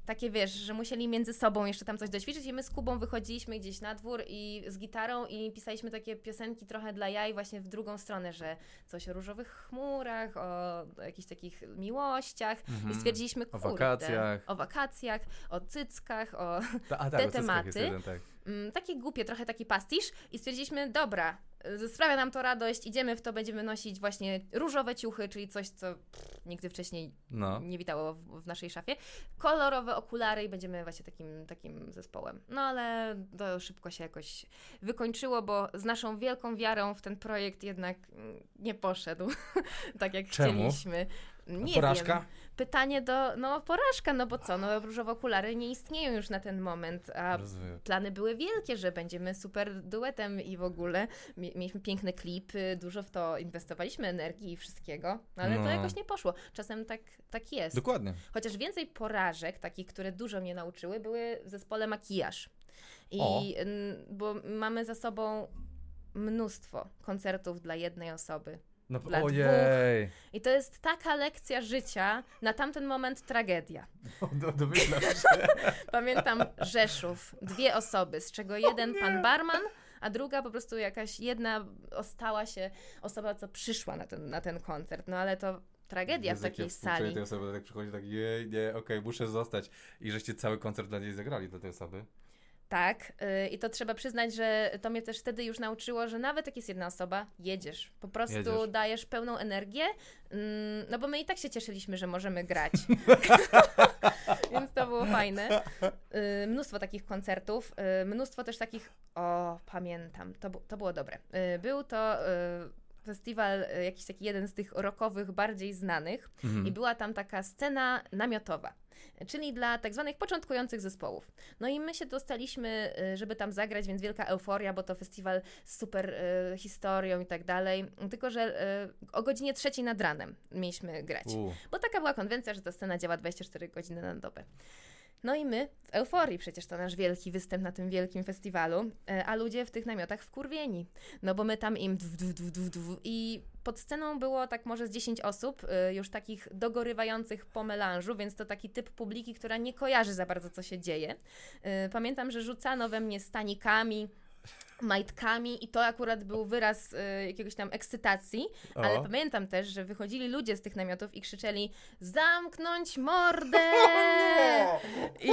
takie wiesz, że musieli między sobą jeszcze tam coś doćwiczyć i my z Kubą wychodziliśmy gdzieś na dwór i z gitarą i pisaliśmy takie piosenki trochę dla jaj właśnie w drugą stronę, że coś o różowych chmurach, o jakichś takich miłościach i stwierdziliśmy, Mhm. O kurde, wakacjach. o wakacjach, o cyckach, o Ta, a, tak, te o tematy. Jeden, tak. Mm, takie głupie, trochę taki pastisz i stwierdziliśmy, dobra, sprawia nam to radość, idziemy w to, będziemy nosić właśnie różowe ciuchy, czyli coś, co pff, nigdy wcześniej No. nie witało w, w naszej szafie. Kolorowe okulary i będziemy właśnie takim, takim zespołem. No ale to szybko się jakoś wykończyło, bo z naszą wielką wiarą w ten projekt jednak mm, nie poszedł (laughs) tak jak Czemu? chcieliśmy. Nie Porażka? wiem. Pytanie do, no porażka, no bo co, no różowe okulary nie istnieją już na ten moment, a Rozumiem. plany były wielkie, że będziemy super duetem i w ogóle Mie- mieliśmy piękne klipy, dużo w to inwestowaliśmy energii i wszystkiego, ale No. to jakoś nie poszło. Czasem tak, tak jest. Dokładnie. Chociaż więcej porażek, takich, które dużo mnie nauczyły, były w zespole makijaż. I O. bo mamy za sobą mnóstwo koncertów dla jednej osoby. No, Dla ojej. I to jest taka lekcja życia, na tamten moment tragedia. Do, domyślam się. (laughs) Pamiętam Rzeszów, dwie osoby, z czego jeden pan barman, a druga po prostu jakaś jedna ostała się osoba, co przyszła na ten, na ten koncert. No ale to tragedia Jezu, w takiej sali. tej osoby, tak przychodzi tak, jej, nie, okej, muszę zostać. I żeście cały koncert dla niej zagrali, dla tej osoby. Tak, y, i to trzeba przyznać, że to mnie też wtedy już nauczyło, że nawet jak jest jedna osoba, jedziesz. Po prostu Jedziesz. dajesz pełną energię, mm, no bo my i tak się cieszyliśmy, że możemy grać. (laughs) Więc to było fajne. Y, Mnóstwo takich koncertów, y, mnóstwo też takich, o pamiętam, to, to było dobre. Był to festiwal, y, jakiś taki jeden z tych rockowych, bardziej znanych Mhm. i była tam taka scena namiotowa, czyli dla tak zwanych początkujących zespołów. No i my się dostaliśmy, y, żeby tam zagrać, więc wielka euforia, bo to festiwal z super y, historią i tak dalej. Tylko, że y, o godzinie trzeciej nad ranem mieliśmy grać. U. Bo taka była konwencja, że ta scena działa 24 godziny na dobę. No i my w euforii, przecież to nasz wielki występ na tym wielkim festiwalu, e, a ludzie w tych namiotach wkurwieni. No bo my tam im dw, dw, dw, dw, dw, i pod sceną było tak może z 10 osób, e, już takich dogorywających po melanżu, więc to taki typ publiki, która nie kojarzy za bardzo, co się dzieje. E, Pamiętam, że rzucano we mnie stanikami, majtkami i to akurat był wyraz e, jakiegoś tam ekscytacji, ale O. pamiętam też, że wychodzili ludzie z tych namiotów i krzyczeli zamknąć mordę! (laughs) I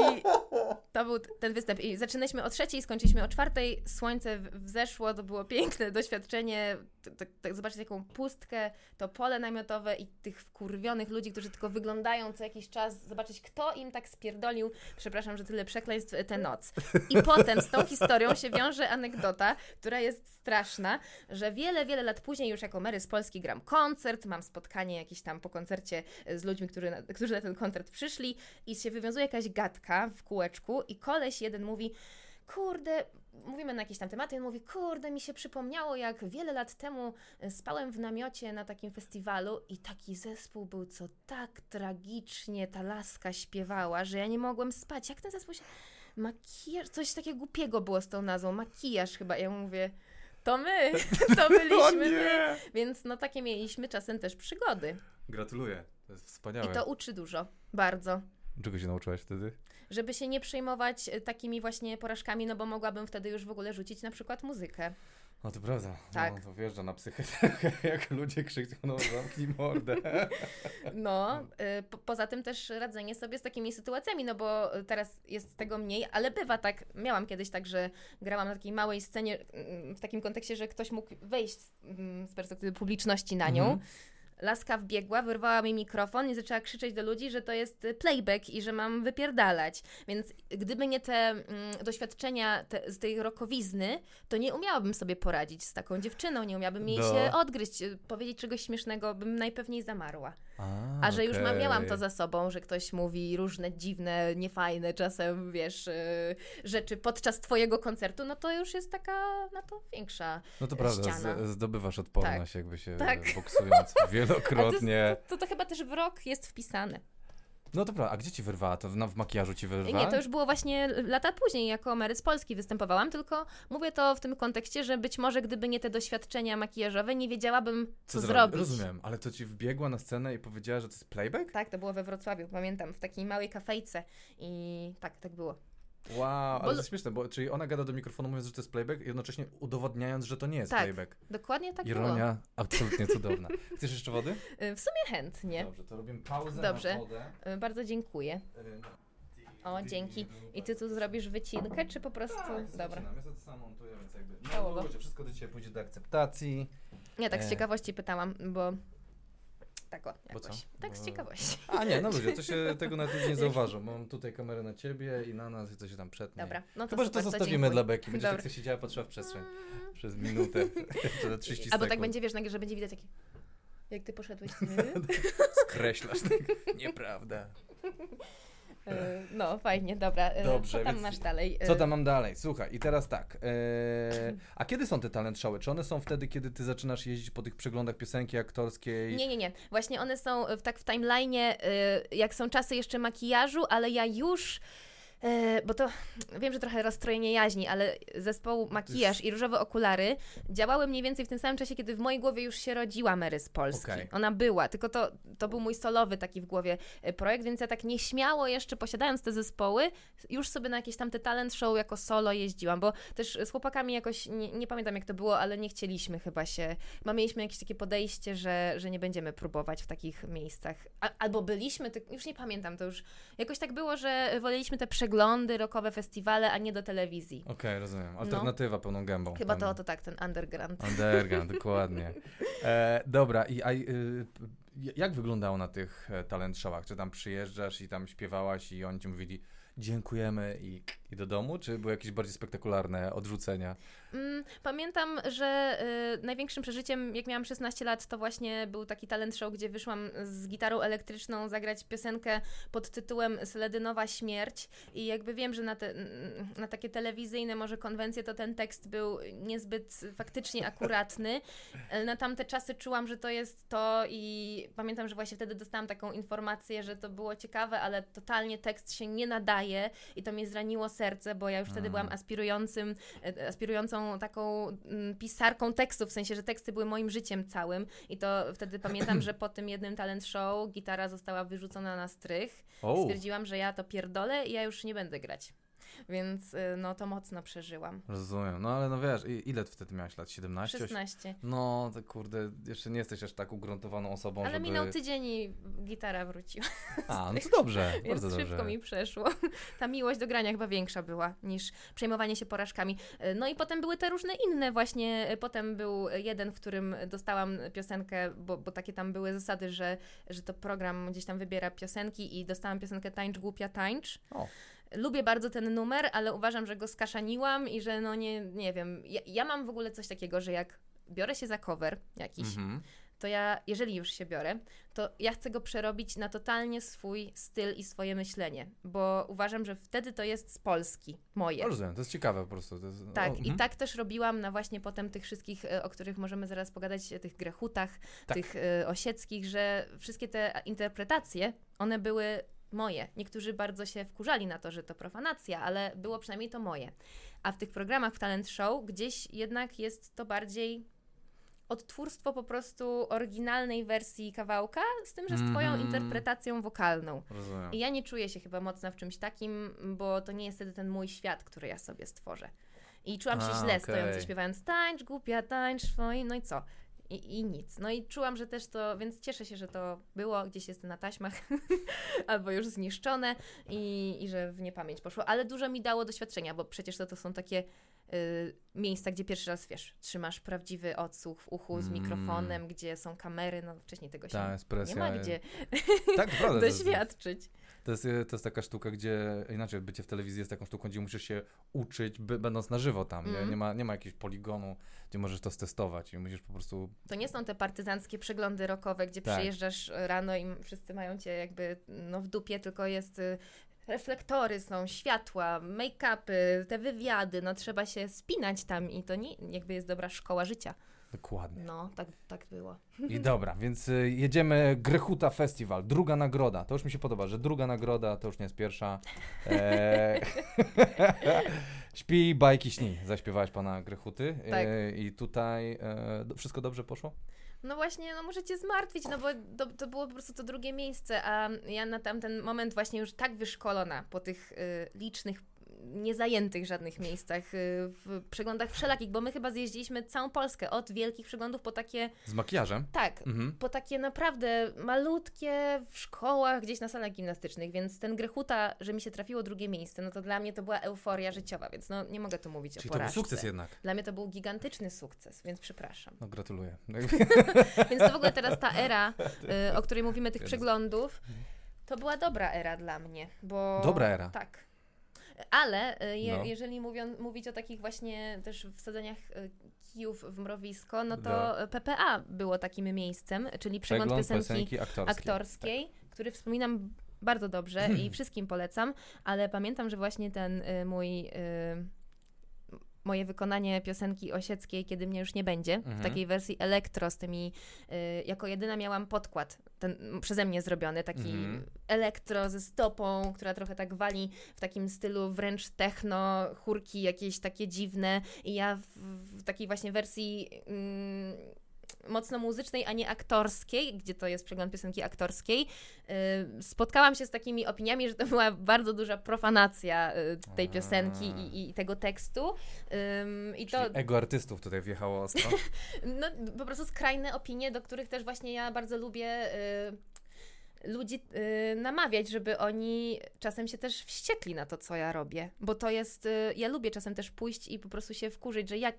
to był ten występ. I zaczynaliśmy o trzeciej, skończyliśmy o czwartej. Słońce wzeszło, to było piękne doświadczenie. T- t- t- zobaczyć taką pustkę, to pole namiotowe i tych wkurwionych ludzi, którzy tylko wyglądają co jakiś czas, zobaczyć kto im tak spierdolił, przepraszam, że tyle przekleństw, tę noc. I potem z tą historią się wiąże anegdota, która jest straszna, że wiele, wiele lat później już jako Mary z Polski gram koncert, mam spotkanie jakieś tam po koncercie z ludźmi, którzy na, którzy na ten koncert przyszli i się wywiązuje jakaś gadka w kółeczku i koleś jeden mówi kurde, mówimy na jakieś tam tematy, on mówi, kurde, mi się przypomniało, jak wiele lat temu e, spałem w namiocie na takim festiwalu i taki zespół był, co tak tragicznie ta laska śpiewała, że ja nie mogłem spać. Jak ten zespół się... Makijaż, coś takiego głupiego było z tą nazwą, makijaż chyba. Ja mówię, to my, (laughs) (laughs) to byliśmy my. Więc no takie mieliśmy czasem też przygody. Gratuluję, to jest wspaniałe. I to uczy dużo, bardzo. Czego się nauczyłaś wtedy? Żeby się nie przejmować e, takimi właśnie porażkami, no bo mogłabym wtedy już w ogóle rzucić na przykład muzykę. No to prawda. Tak. No, to wjeżdża na psychę, (laughs) jak ludzie krzyczą, no zamknij mordę. (laughs) No, y, po, poza tym też radzenie sobie z takimi sytuacjami, no bo teraz jest tego mniej, ale bywa tak, miałam kiedyś tak, że grałam na takiej małej scenie mm, w takim kontekście, że ktoś mógł wejść z, mm, z perspektywy publiczności na nią. Mhm. Laska wbiegła, wyrwała mi mikrofon i zaczęła krzyczeć do ludzi, że to jest y, playback i że mam wypierdalać. Więc gdyby nie te mm, doświadczenia te, z tej rokowizny, to nie umiałabym sobie poradzić z taką dziewczyną, nie umiałabym jej No. się odgryźć, y, powiedzieć czegoś śmiesznego, bym najpewniej zamarła. A, A że już ma, miałam to za sobą, że ktoś mówi różne dziwne, niefajne czasem, wiesz, y, rzeczy podczas twojego koncertu, no to już jest taka, no to większa. No to prawda, ściana. z, zdobywasz odporność, jakby się Tak. boksując (laughs) to, wielokrotnie. to, to, to chyba też w rok jest wpisane. No to prawda, a gdzie ci wyrwała? To na, w makijażu ci wyrwała? Nie, to już było właśnie lata później, jako Mary z Polski występowałam, tylko mówię to w tym kontekście, że być może gdyby nie te doświadczenia makijażowe, nie wiedziałabym, co, zrobi- zrobić. Rozumiem, ale to ci wbiegła na scenę i powiedziała, że to jest playback? Tak, to było we Wrocławiu, pamiętam, w takiej małej kafejce i tak, tak było. Wow, ale Bo- to jest śmieszne, bo czyli ona gada do mikrofonu mówiąc, że to jest playback, jednocześnie udowadniając, że to nie jest Tak, playback. Dokładnie tak Ironia absolutnie cudowna. (laughs) Chcesz jeszcze wody? było. Y, W sumie chętnie. Dobrze, to robimy pauzę Dobrze. na wodę. Y, Bardzo dziękuję. O, dzięki. I ty tu zrobisz wycinkę, czy po prostu... Tak, Dobra. Ja to samo montuję, więc jakby... No, ludzie, wszystko do Ciebie pójdzie do akceptacji. Ja tak z E. ciekawości pytałam, bo... Tak o, Bo co? jakoś. Tak z ciekawości. A nie, no ludzie, to się (laughs) tego nawet nie zauważą. Mam tutaj kamerę na Ciebie i na nas i to się tam przetnie. Dobra, no to Chyba, że to super, zostawimy dziękuję. dla Beki. Będzie Dobra. tak siedziała, patrzyła w przestrzeń przez minutę, (laughs) czy za 30 Albo sekund. tak będzie, wiesz, nagle, że będzie widać takie... Jak ty poszedłeś? (laughs) Skreślasz tak. Nieprawda. Y, no, fajnie, dobra. Y, Dobrze, Co tam masz dalej? Y, Co tam mam dalej? Słuchaj, i teraz tak. e, (laughs) a kiedy są te talent showy? Czy one są wtedy, kiedy ty zaczynasz jeździć po tych przeglądach piosenki aktorskiej? Nie, nie, nie. Właśnie one są w, tak w timeline'ie, jak są czasy jeszcze makijażu, ale ja już... y, Bo to wiem, że trochę rozstrojenie jaźni, ale zespołu Makijaż i Różowe Okulary działały mniej więcej w tym samym czasie, kiedy w mojej głowie już się rodziła Mary z Polski. Okej. Ona była, tylko to, to był mój solowy taki w głowie y, projekt, więc ja tak nieśmiało jeszcze posiadając te zespoły, już sobie na jakieś tam te talent show jako solo jeździłam, bo też z chłopakami jakoś, nie, nie pamiętam jak to było, ale nie chcieliśmy chyba się, chyba mieliśmy jakieś takie podejście, że, że nie będziemy próbować w takich miejscach. A, albo byliśmy, już nie pamiętam, to już jakoś tak było, że woleliśmy te przeglądy, rokowe festiwale, a nie do telewizji. Okej, rozumiem. Alternatywa pełną gębą. Chyba Tam- to, to tak, ten underground. Underground, (laughs) dokładnie. E, dobra, i a, y, jak wyglądało na tych e, talent showach? Czy tam przyjeżdżasz i tam śpiewałaś i oni ci mówili dziękujemy i, i do domu? Czy były jakieś bardziej spektakularne odrzucenia? Mm, pamiętam, że y, największym przeżyciem, jak miałam 16 lat, to właśnie był taki talent show, gdzie wyszłam z gitarą elektryczną zagrać piosenkę pod tytułem Seledynowa śmierć i jakby wiem, że na, te, na takie telewizyjne może konwencje to ten tekst był niezbyt faktycznie akuratny. (laughs) Na tamte czasy czułam, że to jest to i pamiętam, że właśnie wtedy dostałam taką informację, że to było ciekawe, ale totalnie tekst się nie nadaje i to mnie zraniło serce, bo ja już wtedy Mm. byłam aspirującym, e, aspirującą taką mm, pisarką tekstów, w sensie, że teksty były moim życiem całym i to wtedy pamiętam, (clears throat) że po tym jednym talent show gitara została wyrzucona na strych. O, Stwierdziłam, że ja to pierdolę i ja już nie będę grać. Więc y, no to mocno przeżyłam. rozumiem. No ale no wiesz, ile ty wtedy miałaś lat? 17? 16. No, to kurde, jeszcze nie jesteś aż tak ugruntowaną osobą, Ale żeby... minął tydzień i gitara wróciła. A, no to (laughs) dobrze, Więc bardzo szybko dobrze. mi przeszło. Ta miłość do grania chyba większa była niż przejmowanie się porażkami. No i potem były te różne inne właśnie. Potem był jeden, w którym dostałam piosenkę, bo, bo takie tam były zasady, że, że to program gdzieś tam wybiera piosenki i dostałam piosenkę Tańcz Głupia Tańcz. O. Lubię bardzo ten numer, ale uważam, że go skaszaniłam i że no nie, nie wiem. Ja, ja mam w ogóle coś takiego, że jak biorę się za cover jakiś, Mhm. to ja, jeżeli już się biorę, to ja chcę go przerobić na totalnie swój styl i swoje myślenie, bo uważam, że wtedy to jest z Polski, moje. No, rozumiem, to jest ciekawe po prostu. Jest, Tak, o, i mhm. tak też robiłam na właśnie potem tych wszystkich, e, o których możemy zaraz pogadać, e, tych grechutach, Tak. tych e, osieckich, że wszystkie te interpretacje, one były moje. Niektórzy bardzo się wkurzali na to, że to profanacja, ale było przynajmniej to moje. A w tych programach w talent show gdzieś jednak jest to bardziej odtwórstwo po prostu oryginalnej wersji kawałka, z tym, że z twoją Mhm. interpretacją wokalną. Rozumiem. I ja nie czuję się chyba mocna w czymś takim, bo to nie jest wtedy ten mój świat, który ja sobie stworzę. I czułam się A, źle okej. stojąc i śpiewając tańcz, głupia, tańcz swoim, no i co? I, I nic. No i czułam, że też to, więc cieszę się, że to było, gdzieś jest na taśmach, (laughs) albo już zniszczone i, i że w niepamięć poszło. Ale dużo mi dało doświadczenia, bo przecież to, to są takie y, miejsca, gdzie pierwszy raz, wiesz, trzymasz prawdziwy odsłuch w uchu z Mm. mikrofonem, gdzie są kamery, no wcześniej tego się Ta presja. nie ma gdzie Tak, (laughs) doświadczyć. To jest, to jest taka sztuka, gdzie inaczej bycie w telewizji jest taką sztuką, gdzie musisz się uczyć, by, będąc na żywo tam. Nie? Mhm. Nie, ma, nie ma jakiegoś poligonu, gdzie możesz to stestować i musisz po prostu. To nie są te partyzanckie przeglądy rokowe, gdzie Tak. przyjeżdżasz rano i wszyscy mają cię jakby no, w dupie, tylko jest y, reflektory są, światła, make-upy, te wywiady, no trzeba się spinać tam i to nie jakby jest dobra szkoła życia. Dokładnie. No, tak, tak było. I dobra, więc y, jedziemy Grechuta Festival. Druga nagroda. To już mi się podoba, że druga nagroda to już nie jest pierwsza. E... (laughs) Śpi, bajki, śni. Zaśpiewałaś pana Grechuty. Tak. E, I tutaj e, wszystko dobrze poszło? No właśnie, no muszę cię zmartwić, no bo to, to było po prostu to drugie miejsce, a ja na tamten moment właśnie już tak wyszkolona po tych y, licznych, niezajętych żadnych miejscach, y, w przeglądach wszelakich, bo my chyba zjeździliśmy całą Polskę, od wielkich przeglądów po takie, Z makijażem? tak, Mhm. po takie naprawdę malutkie w szkołach, gdzieś na salach gimnastycznych, więc ten Grechuta, że mi się trafiło drugie miejsce, no to dla mnie to była euforia życiowa, więc no nie mogę tu mówić Czyli o to był porażce. sukces jednak. Dla mnie to był gigantyczny sukces, więc przepraszam. No gratuluję. (laughs) (laughs) Więc to w ogóle teraz ta era, y, o której mówimy, tych przeglądów, to była dobra era dla mnie, bo... Dobra era. Tak. Ale y, je, No. jeżeli mówią, mówić o takich właśnie też wsadzeniach y, kijów w mrowisko, no to. PPA było takim miejscem, czyli przegląd, Przegląd piosenki aktorskiej. aktorskiej, który wspominam bardzo dobrze i (clears throat) wszystkim polecam, ale pamiętam, że właśnie ten y, mój... Y, moje wykonanie piosenki osieckiej, kiedy mnie już nie będzie, Mhm. w takiej wersji elektro z tymi, y, jako jedyna miałam podkład ten, przeze mnie zrobiony, taki Mhm. elektro ze stopą, która trochę tak wali w takim stylu wręcz techno, chórki jakieś takie dziwne i ja w, w takiej właśnie wersji mm, mocno muzycznej, a nie aktorskiej, gdzie to jest przegląd piosenki aktorskiej, y, spotkałam się z takimi opiniami, że to była bardzo duża profanacja y, tej piosenki i, i tego tekstu. I to Czyli ego artystów tutaj wjechało ostro. (laughs) no, po prostu skrajne opinie, do których też właśnie ja bardzo lubię y, ludzi y, namawiać, żeby oni czasem się też wściekli na to, co ja robię. Bo to jest, y, ja lubię czasem też pójść i po prostu się wkurzyć, że jak,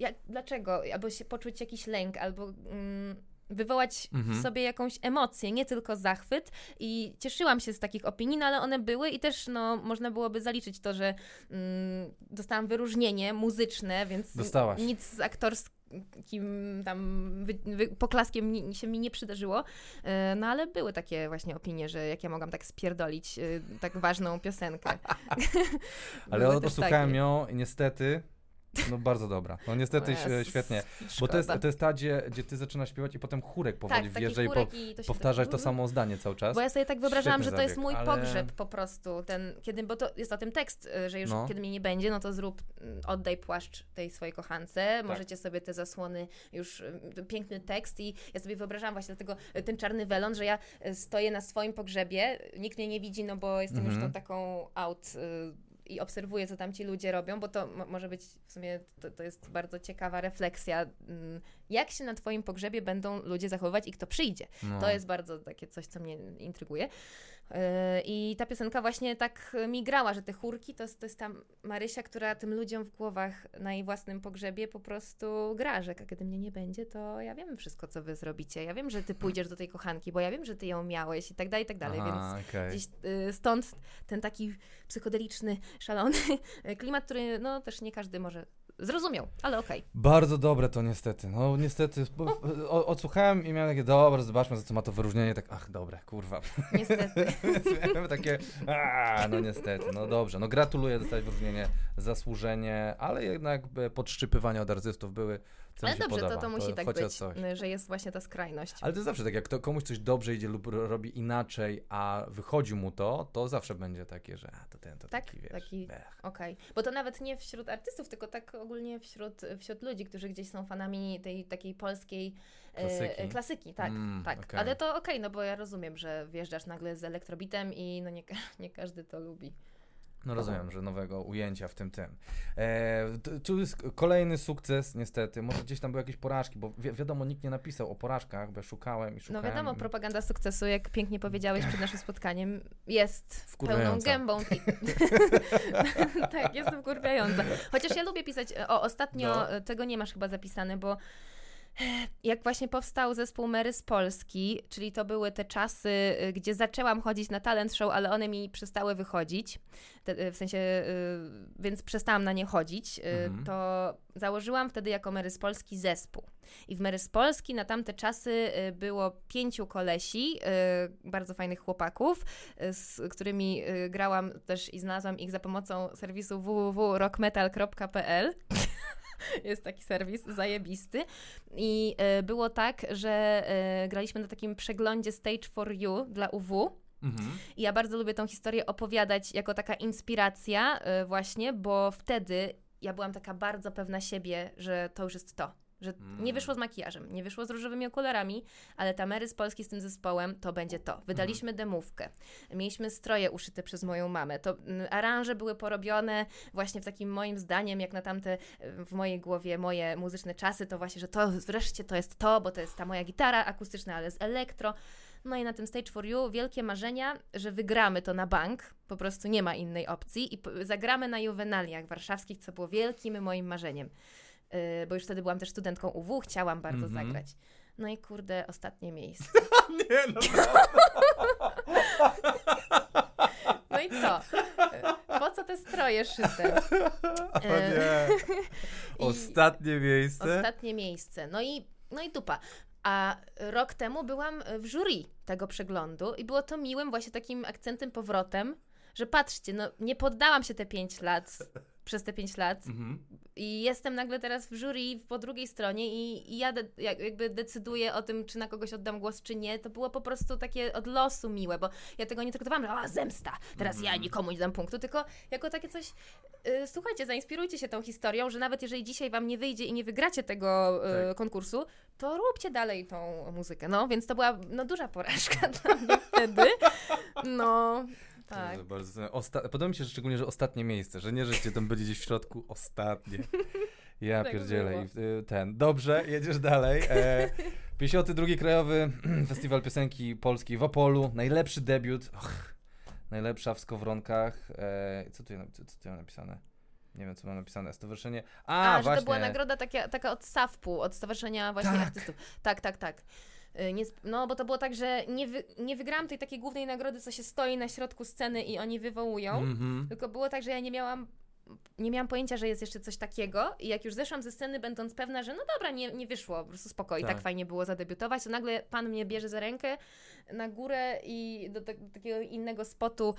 jak dlaczego? Albo się poczuć jakiś lęk, albo mm, wywołać Mhm. w sobie jakąś emocję, nie tylko zachwyt. I cieszyłam się z takich opinii, no ale one były i też no, można byłoby zaliczyć to, że mm, dostałam wyróżnienie muzyczne, więc Dostałaś. nic z aktorskim tam wy, wy, poklaskiem ni, się mi nie przydarzyło. E, No ale były takie właśnie opinie, że jak ja mogłam tak spierdolić e, tak ważną piosenkę. (laughs) (laughs) Ale odsłuchałem ją i niestety, no bardzo dobra. No niestety Jezus, świetnie. Bo to jest, to jest ta, gdzie, gdzie ty zaczynasz śpiewać i potem chórek powoli tak, wjeżdża i po, i to powtarzać tak- to samo zdanie cały czas. Bo ja sobie tak wyobrażałam, Świetny że to jest zabieg, mój ale- pogrzeb po prostu, ten, kiedy, bo to jest o tym tekst, y, że już No. kiedy mnie nie będzie, no to zrób, mm, oddaj płaszcz tej swojej kochance, Tak. możecie sobie te zasłony, już y, piękny tekst i ja sobie wyobrażałam właśnie dlatego y, ten czarny welon, że ja stoję na swoim pogrzebie, nikt mnie nie widzi, no bo jestem już Mhm. tą taką out i obserwuję, co tam ci ludzie robią, bo to mo- może być w sumie, to, to jest bardzo ciekawa refleksja, mm, jak się na twoim pogrzebie będą ludzie zachowywać i kto przyjdzie. No. To jest bardzo takie coś, co mnie intryguje. Yy, I ta piosenka właśnie tak mi grała, że te chórki to, jest- to jest ta Marysia, która tym ludziom w głowach na jej własnym pogrzebie po prostu gra, że kiedy mnie nie będzie, to ja wiem wszystko, co wy zrobicie. Ja wiem, że ty pójdziesz do tej kochanki, bo ja wiem, że ty ją miałeś i tak dalej, i tak dalej. Więc Aha, okej. Gdzieś y, stąd ten taki psychodeliczny, szalony (laughs) klimat, który no też nie każdy może zrozumiał, ale okej. Bardzo dobre to niestety. No niestety, bo- o, odsłuchałem i miałem takie, dobra, zobaczmy za co ma to wyróżnienie, tak, ach, dobre, kurwa. (laughs) Niestety. miałem takie, a, no niestety, no dobrze, no gratuluję dostać wyróżnienie, zasłużenie, ale jednak e, podszczypywania od artystów były, co Ale dobrze, podoba. to, to musi tak chociaż być, y, że jest właśnie ta skrajność. Ale to zawsze tak, jak to komuś coś dobrze idzie lub ro- robi inaczej, a wychodzi mu to, to zawsze będzie takie, że a, to ten, to Tak, taki, wiesz, taki-. Okej, bo to nawet nie wśród artystów, tylko tak ogólnie wśród, wśród ludzi, którzy gdzieś są fanami tej takiej polskiej e, Klasyki. e, klasyki tak, Mm, tak. okej. Ale to okej, no bo ja rozumiem, że wjeżdżasz nagle z elektrobitem i no nie, (laughs) nie każdy to lubi. No rozumiem, że nowego ujęcia w tym tym. E, tu jest kolejny sukces, niestety. Może gdzieś tam były jakieś porażki, bo wi wiadomo, nikt nie napisał o porażkach, bo ja szukałem i No szukałem. wiadomo, propaganda sukcesu, jak pięknie powiedziałeś przed naszym spotkaniem, jest pełną gębą. I... (laughs) tak, jest wkurwiająca. Chociaż ja lubię pisać, o ostatnio No. tego nie masz chyba zapisane, bo jak właśnie powstał zespół Mary z Polski, czyli to były te czasy, y, gdzie zaczęłam chodzić na talent show, ale one mi przestały wychodzić, y, w sensie, y, więc przestałam na nie chodzić, Mhm. to założyłam wtedy jako Mary z Polski zespół. I w Mary z Polski na tamte czasy było pięciu kolesi, bardzo fajnych chłopaków, z którymi grałam też i znalazłam ich za pomocą serwisu www.rockmetal.pl. (laughs) (laughs) Jest taki serwis zajebisty. I y, było tak, że y, graliśmy na takim przeglądzie Stage for You dla UW. Mhm. I ja bardzo lubię tą historię opowiadać jako taka inspiracja, y, właśnie, bo wtedy ja byłam taka bardzo pewna siebie, że to już jest to. Że Mm. nie wyszło z makijażem, nie wyszło z różowymi okularami, ale Tamery z Polski z tym zespołem to będzie to. Wydaliśmy demówkę. Mieliśmy stroje uszyte przez moją mamę. To mm, aranże były porobione właśnie w takim moim zdaniem, jak na tamte y, w mojej głowie moje muzyczne czasy, to właśnie, że to wreszcie to jest to, bo to jest ta moja gitara akustyczna, ale z elektro. No i na tym Stage for You wielkie marzenia, że wygramy to na bank, po prostu nie ma innej opcji i zagramy na juwenaliach warszawskich, co było wielkim moim marzeniem. Yy, bo już wtedy byłam też studentką UW, chciałam bardzo Mhm. zagrać. No i kurde, ostatnie miejsce. (laughs) Nie no, No i co? Yy, Po co te stroje szyte? (laughs) o nie. (laughs) I- Ostatnie miejsce. Ostatnie miejsce. No i, no i dupa. A rok temu byłam w jury tego przeglądu i było to miłym właśnie takim akcentem, powrotem, że patrzcie, no nie poddałam się te 5 lat, przez te 5 lat Mhm. i jestem nagle teraz w jury po drugiej stronie i, i ja de, jak, jakby decyduję o tym, czy na kogoś oddam głos, czy nie. To było po prostu takie od losu miłe, bo ja tego nie traktowałam, że a, zemsta, teraz ja nikomu nie dam punktu, tylko jako takie coś, y, słuchajcie, zainspirujcie się tą historią, że nawet jeżeli dzisiaj wam nie wyjdzie i nie wygracie tego y, Tak. konkursu, to róbcie dalej tą muzykę. No, więc to była no, duża porażka (laughs) dla mnie wtedy. No, tak. Bardzo. Osta- Podoba mi się że szczególnie, że ostatnie miejsce, że nie, że cię tam będzie gdzieś w środku, ostatnie. (laughs) Ja Tak pierdzielę. I, y, ten. Dobrze, jedziesz dalej. E, 52. Krajowy (clears throat) Festiwal Piosenki Polskiej w Opolu. Najlepszy debiut. Och, najlepsza w Skowronkach. E, co, tu, co, co tu mam napisane? Nie wiem, co mam napisane. Stowarzyszenie. A, A, że właśnie. to była nagroda taka, taka od SAFP-u, od Stowarzyszenia właśnie Tak. Artystów. Tak, tak, tak. Y, Nie, no, bo to było tak, że nie, wy, nie wygrałam tej takiej głównej nagrody, co się stoi na środku sceny i oni wywołują, Mhm. tylko było tak, że ja nie miałam nie miałam pojęcia, że jest jeszcze coś takiego i jak już zeszłam ze sceny, będąc pewna, że no dobra, nie, nie wyszło, po prostu spoko i Tak. tak fajnie było zadebiutować, to nagle pan mnie bierze za rękę na górę i do, tak- do takiego innego spotu,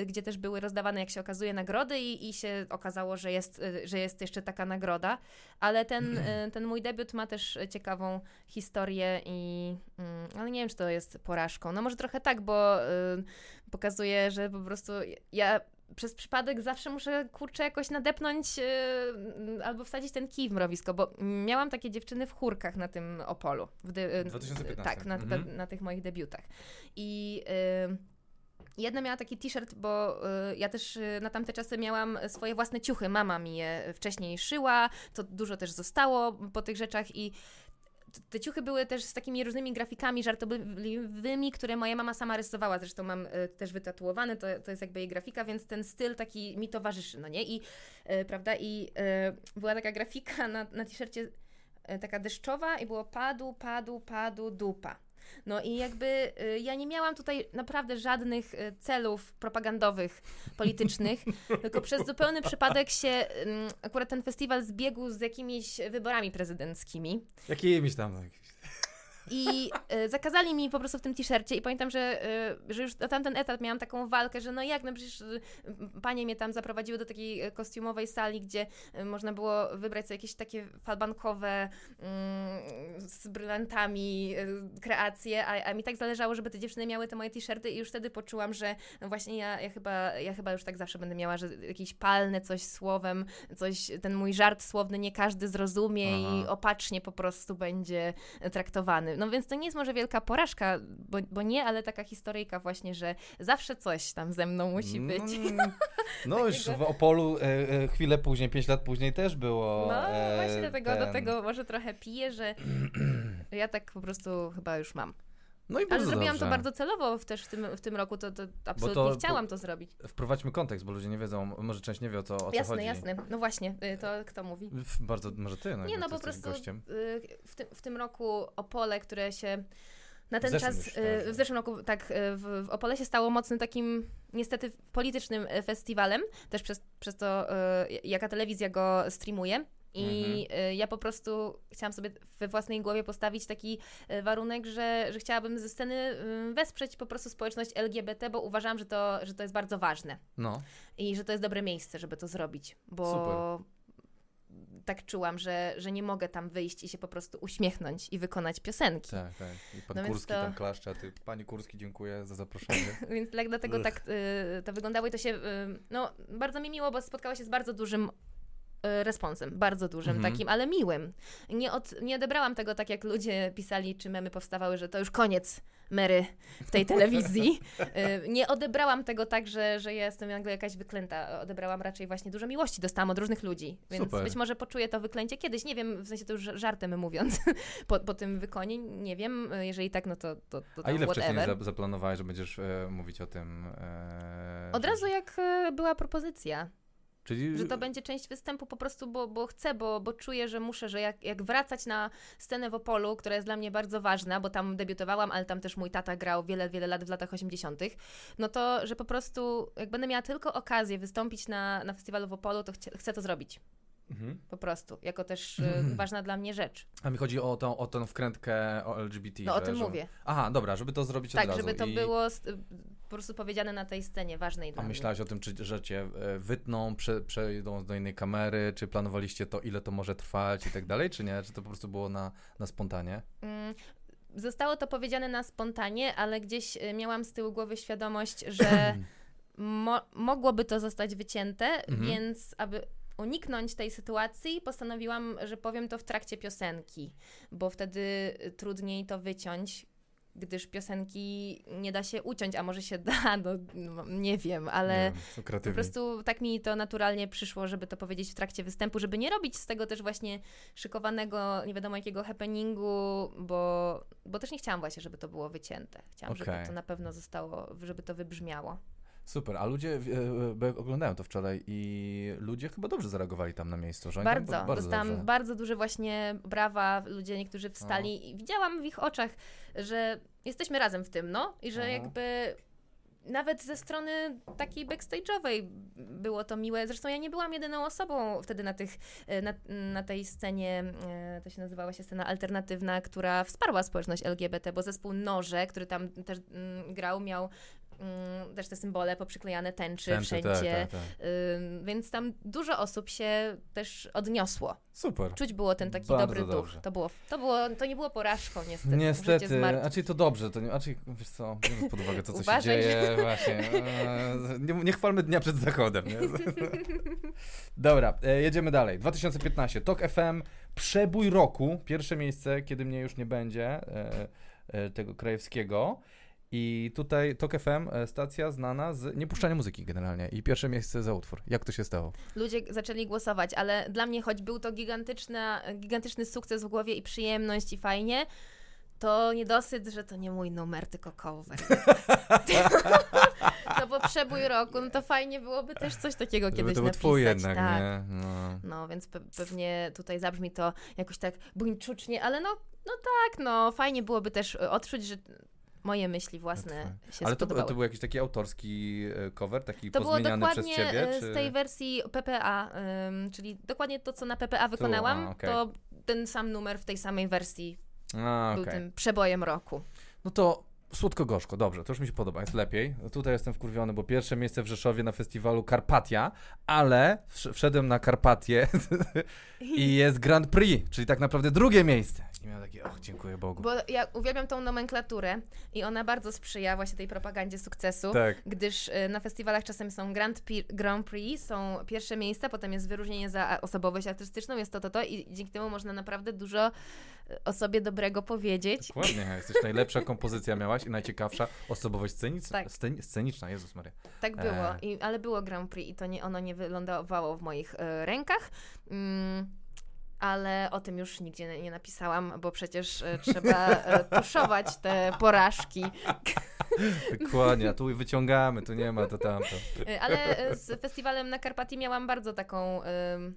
y, gdzie też były rozdawane, jak się okazuje, nagrody i, i się okazało, że jest, y, że jest jeszcze taka nagroda, ale ten, (clears throat) y, ten mój debiut ma też ciekawą historię i mm, ale nie wiem, czy to jest porażką. No może trochę tak, bo y, pokazuje, że po prostu ja przez przypadek zawsze muszę, kurczę, jakoś nadepnąć yy, albo wsadzić ten kij w mrowisko, bo miałam takie dziewczyny w chórkach na tym Opolu. W dy- yy, 2015. Tak, na, Mhm. na, na tych moich debiutach. I yy, jedna miała taki t-shirt, bo yy, ja też yy, na tamte czasy miałam swoje własne ciuchy. Mama mi je wcześniej szyła, to dużo też zostało po tych rzeczach i te ciuchy były też z takimi różnymi grafikami żartobliwymi, które moja mama sama rysowała. Zresztą mam e, też wytatuowane, to, to jest jakby jej grafika, więc ten styl taki mi towarzyszy, no nie? I, e, prawda, i e, była taka grafika na, na t-shircie taka deszczowa i było padu, padu, padu, dupa. No i jakby y, ja nie miałam tutaj naprawdę żadnych y, celów propagandowych, (laughs) politycznych, tylko przez zupełny przypadek się akurat ten festiwal zbiegł z jakimiś wyborami prezydenckimi. Jakimiś tam. I y, zakazali mi po prostu w tym t-shircie i pamiętam, że, y, że już na tamten etap miałam taką walkę, że no jak, no przecież y, panie mnie tam zaprowadziły do takiej kostiumowej sali, gdzie można było wybrać sobie jakieś takie falbankowe mm, z brylantami kreacje, a, a mi tak zależało, żeby te dziewczyny miały te moje t-shirty i już wtedy poczułam, że no właśnie ja, ja, chyba, ja chyba już tak zawsze będę miała, że jakieś palne coś słowem, coś, ten mój żart słowny nie każdy zrozumie Aha. i opacznie po prostu będzie traktowany. No więc to nie jest może wielka porażka, bo, bo nie, ale taka historyjka właśnie, że zawsze coś tam ze mną musi być. Mm, (laughs) No już w Opolu e, e, chwilę później, pięć lat później też było. No e, właśnie dlatego, ten- do tego może trochę piję, że (clears throat) ja tak po prostu chyba już mam. No i Ale zrobiłam dobrze. to bardzo celowo też w tym, w tym roku, to, to absolutnie to- chciałam to zrobić. Wprowadźmy kontekst, bo ludzie nie wiedzą, może część nie wie o co, o co jasne, chodzi. jasne. No właśnie, y, to kto mówi? Bardzo, może ty, no, Nie, no ty po prostu y, w, tym, w tym roku Opole, które się na ten czas, już, tak. w zeszłym roku, tak, w, w Opole się stało mocnym takim niestety politycznym festiwalem, też przez, przez to, jaka telewizja go streamuje. I y, ja po prostu chciałam sobie we własnej głowie postawić taki y, warunek, że, że chciałabym ze sceny y, wesprzeć po prostu społeczność LGBT, bo uważam, że to, że to jest bardzo ważne No, i że to jest dobre miejsce, żeby to zrobić, bo Super. tak czułam, że, że nie mogę tam wyjść i się po prostu uśmiechnąć i wykonać piosenki. tak, tak. I pan No Kurski to- tam klaszcze, a ty, pani Kurski, dziękuję za zaproszenie. (laughs) Więc tak, dlatego Ugh. tak y, to wyglądało i to się, y, no bardzo mi miło, bo spotkało się z bardzo dużym responsem, bardzo dużym Mhm. takim, ale miłym. Nie, od, nie odebrałam tego tak, jak ludzie pisali, czy memy powstawały, że to już koniec Mary w tej telewizji. (laughs) Y, nie odebrałam tego tak, że, że ja jestem nagle jakaś wyklęta. Odebrałam raczej właśnie dużo miłości, dostałam od różnych ludzi. Więc Super. być może poczuję to wyklęcie kiedyś, nie wiem, w sensie to już żartem mówiąc, (laughs) po, po tym wykonie, nie wiem, y, jeżeli tak, no to, to, to A ile whatever. wcześniej za, zaplanowałeś, że będziesz e, mówić o tym? E, Od razu jak e, była propozycja, Czyli, że to będzie część występu po prostu, bo, bo chcę, bo, bo czuję, że muszę, że jak, jak wracać na scenę w Opolu, która jest dla mnie bardzo ważna, bo tam debiutowałam, ale tam też mój tata grał wiele, wiele lat w latach 80., no to, że po prostu jak będę miała tylko okazję wystąpić na, na festiwalu w Opolu, to chcie, chcę to zrobić. Mhm. Po prostu, jako też e, ważna dla mnie rzecz. A mi chodzi o tą, o tą wkrętkę o LGBT. No o tym że... mówię. Aha, dobra, żeby to zrobić Tak, od razu. żeby to I... było po prostu powiedziane na tej scenie ważnej A dla mnie. myślałaś o tym, czy, że cię e, wytną, prze, przejdą do innej kamery, czy planowaliście to, ile to może trwać i tak dalej, czy nie? Czy to po prostu było na, na spontanie? Mm, Zostało to powiedziane na spontanie, ale gdzieś y, miałam z tyłu głowy świadomość, że (coughs) mo- mogłoby to zostać wycięte, Mhm. więc aby uniknąć tej sytuacji, postanowiłam, że powiem to w trakcie piosenki, bo wtedy y, trudniej to wyciąć. Gdyż piosenki nie da się uciąć, a może się (laughs) da, no, no nie wiem, ale Nie po prostu tak mi to naturalnie przyszło, żeby to powiedzieć w trakcie występu, żeby nie robić z tego też właśnie szykowanego, nie wiadomo jakiego happeningu, bo, bo też nie chciałam właśnie, żeby to było wycięte. Chciałam, Okej. żeby to na pewno zostało, żeby to wybrzmiało. Super, a ludzie, e, bo oglądałem to wczoraj i ludzie chyba dobrze zareagowali tam na miejscu, że oni tam Bardzo, ba- bardzo dostałam dobrze. bardzo duże właśnie brawa, ludzie niektórzy wstali i widziałam w ich oczach, że jesteśmy razem w tym, no i że Aha. jakby nawet ze strony takiej backstage'owej było to miłe. Zresztą ja nie byłam jedyną osobą wtedy na, tych, e, na, na tej scenie, e, to się nazywała się scena alternatywna, która wsparła społeczność LGBT, bo zespół Noże, który tam też mm, grał, miał mm, też te symbole poprzyklejane tęczy, Tęczy, wszędzie. tak, tak, tak. Więc tam dużo osób się też odniosło. Super. Czuć było ten taki Bardzo dobry dobrze. duch. To, było, to, było, to nie było porażką, niestety. Niestety, znaczy to dobrze, to nie, znaczy, wiesz co, biorąc pod uwagę to, co się Uważaj, dzieje, (laughs) właśnie, e, nie, nie chwalmy dnia przed zachodem, nie? (laughs) Dobra, e, jedziemy dalej. 2015, TOK FM, przebój roku, pierwsze miejsce, kiedy mnie już nie będzie, e, tego krajewskiego. I tutaj TOK FM, e, stacja znana z niepuszczania muzyki generalnie i pierwsze miejsce za utwór. Jak to się stało? Ludzie zaczęli głosować, ale dla mnie, choć był to gigantyczna, gigantyczny sukces w głowie i przyjemność i fajnie, to niedosyt, że to nie mój numer, tylko cover. (laughs) no bo przebój roku, no to fajnie byłoby też coś takiego Żeby kiedyś to był napisać. twój jednak, tak. nie? No. No, więc pe pewnie tutaj zabrzmi to jakoś tak buńczucznie, ale no, no tak, no fajnie byłoby też e, odczuć, że moje myśli własne się Ale to, to był jakiś taki autorski e, cover, taki To było pozmieniany przez dokładnie ciebie? e, Czy... z tej wersji PPA, ym, czyli dokładnie to, co na PPA wykonałam, a, okej. to ten sam numer w tej samej wersji A, był okej. tym przebojem roku. no to słodko-gorzko, dobrze, to już mi się podoba, jest lepiej. Tutaj jestem wkurwiony, bo pierwsze miejsce w Rzeszowie na festiwalu Karpatia, ale wsz- wszedłem na Karpatię (laughs) i jest Grand Prix, czyli tak naprawdę drugie miejsce. I miałem takie, och, dziękuję Bogu. Bo ja uwielbiam tą nomenklaturę i ona bardzo sprzyja właśnie tej propagandzie sukcesu. Tak. Gdyż y, na festiwalach czasem są Grand, Grand Prix, są pierwsze miejsca, potem jest wyróżnienie za osobowość artystyczną, jest to, to, to i dzięki temu można naprawdę dużo y, o sobie dobrego powiedzieć. Dokładnie, (laughs) jesteś najlepsza kompozycja miałaś i najciekawsza osobowość scenic- Tak. scen- sceniczna, Jezus Maria. Tak było, E. I, ale było Grand Prix i to nie, ono nie wylądowało w moich e, rękach. Mm, ale o tym już nigdzie nie, napisałam, bo przecież e, trzeba e, tuszować te porażki. (laughs) Dokładnie, a tu wyciągamy, tu nie ma, to tamto. E, Ale z festiwalem na Karpatii miałam bardzo taką em,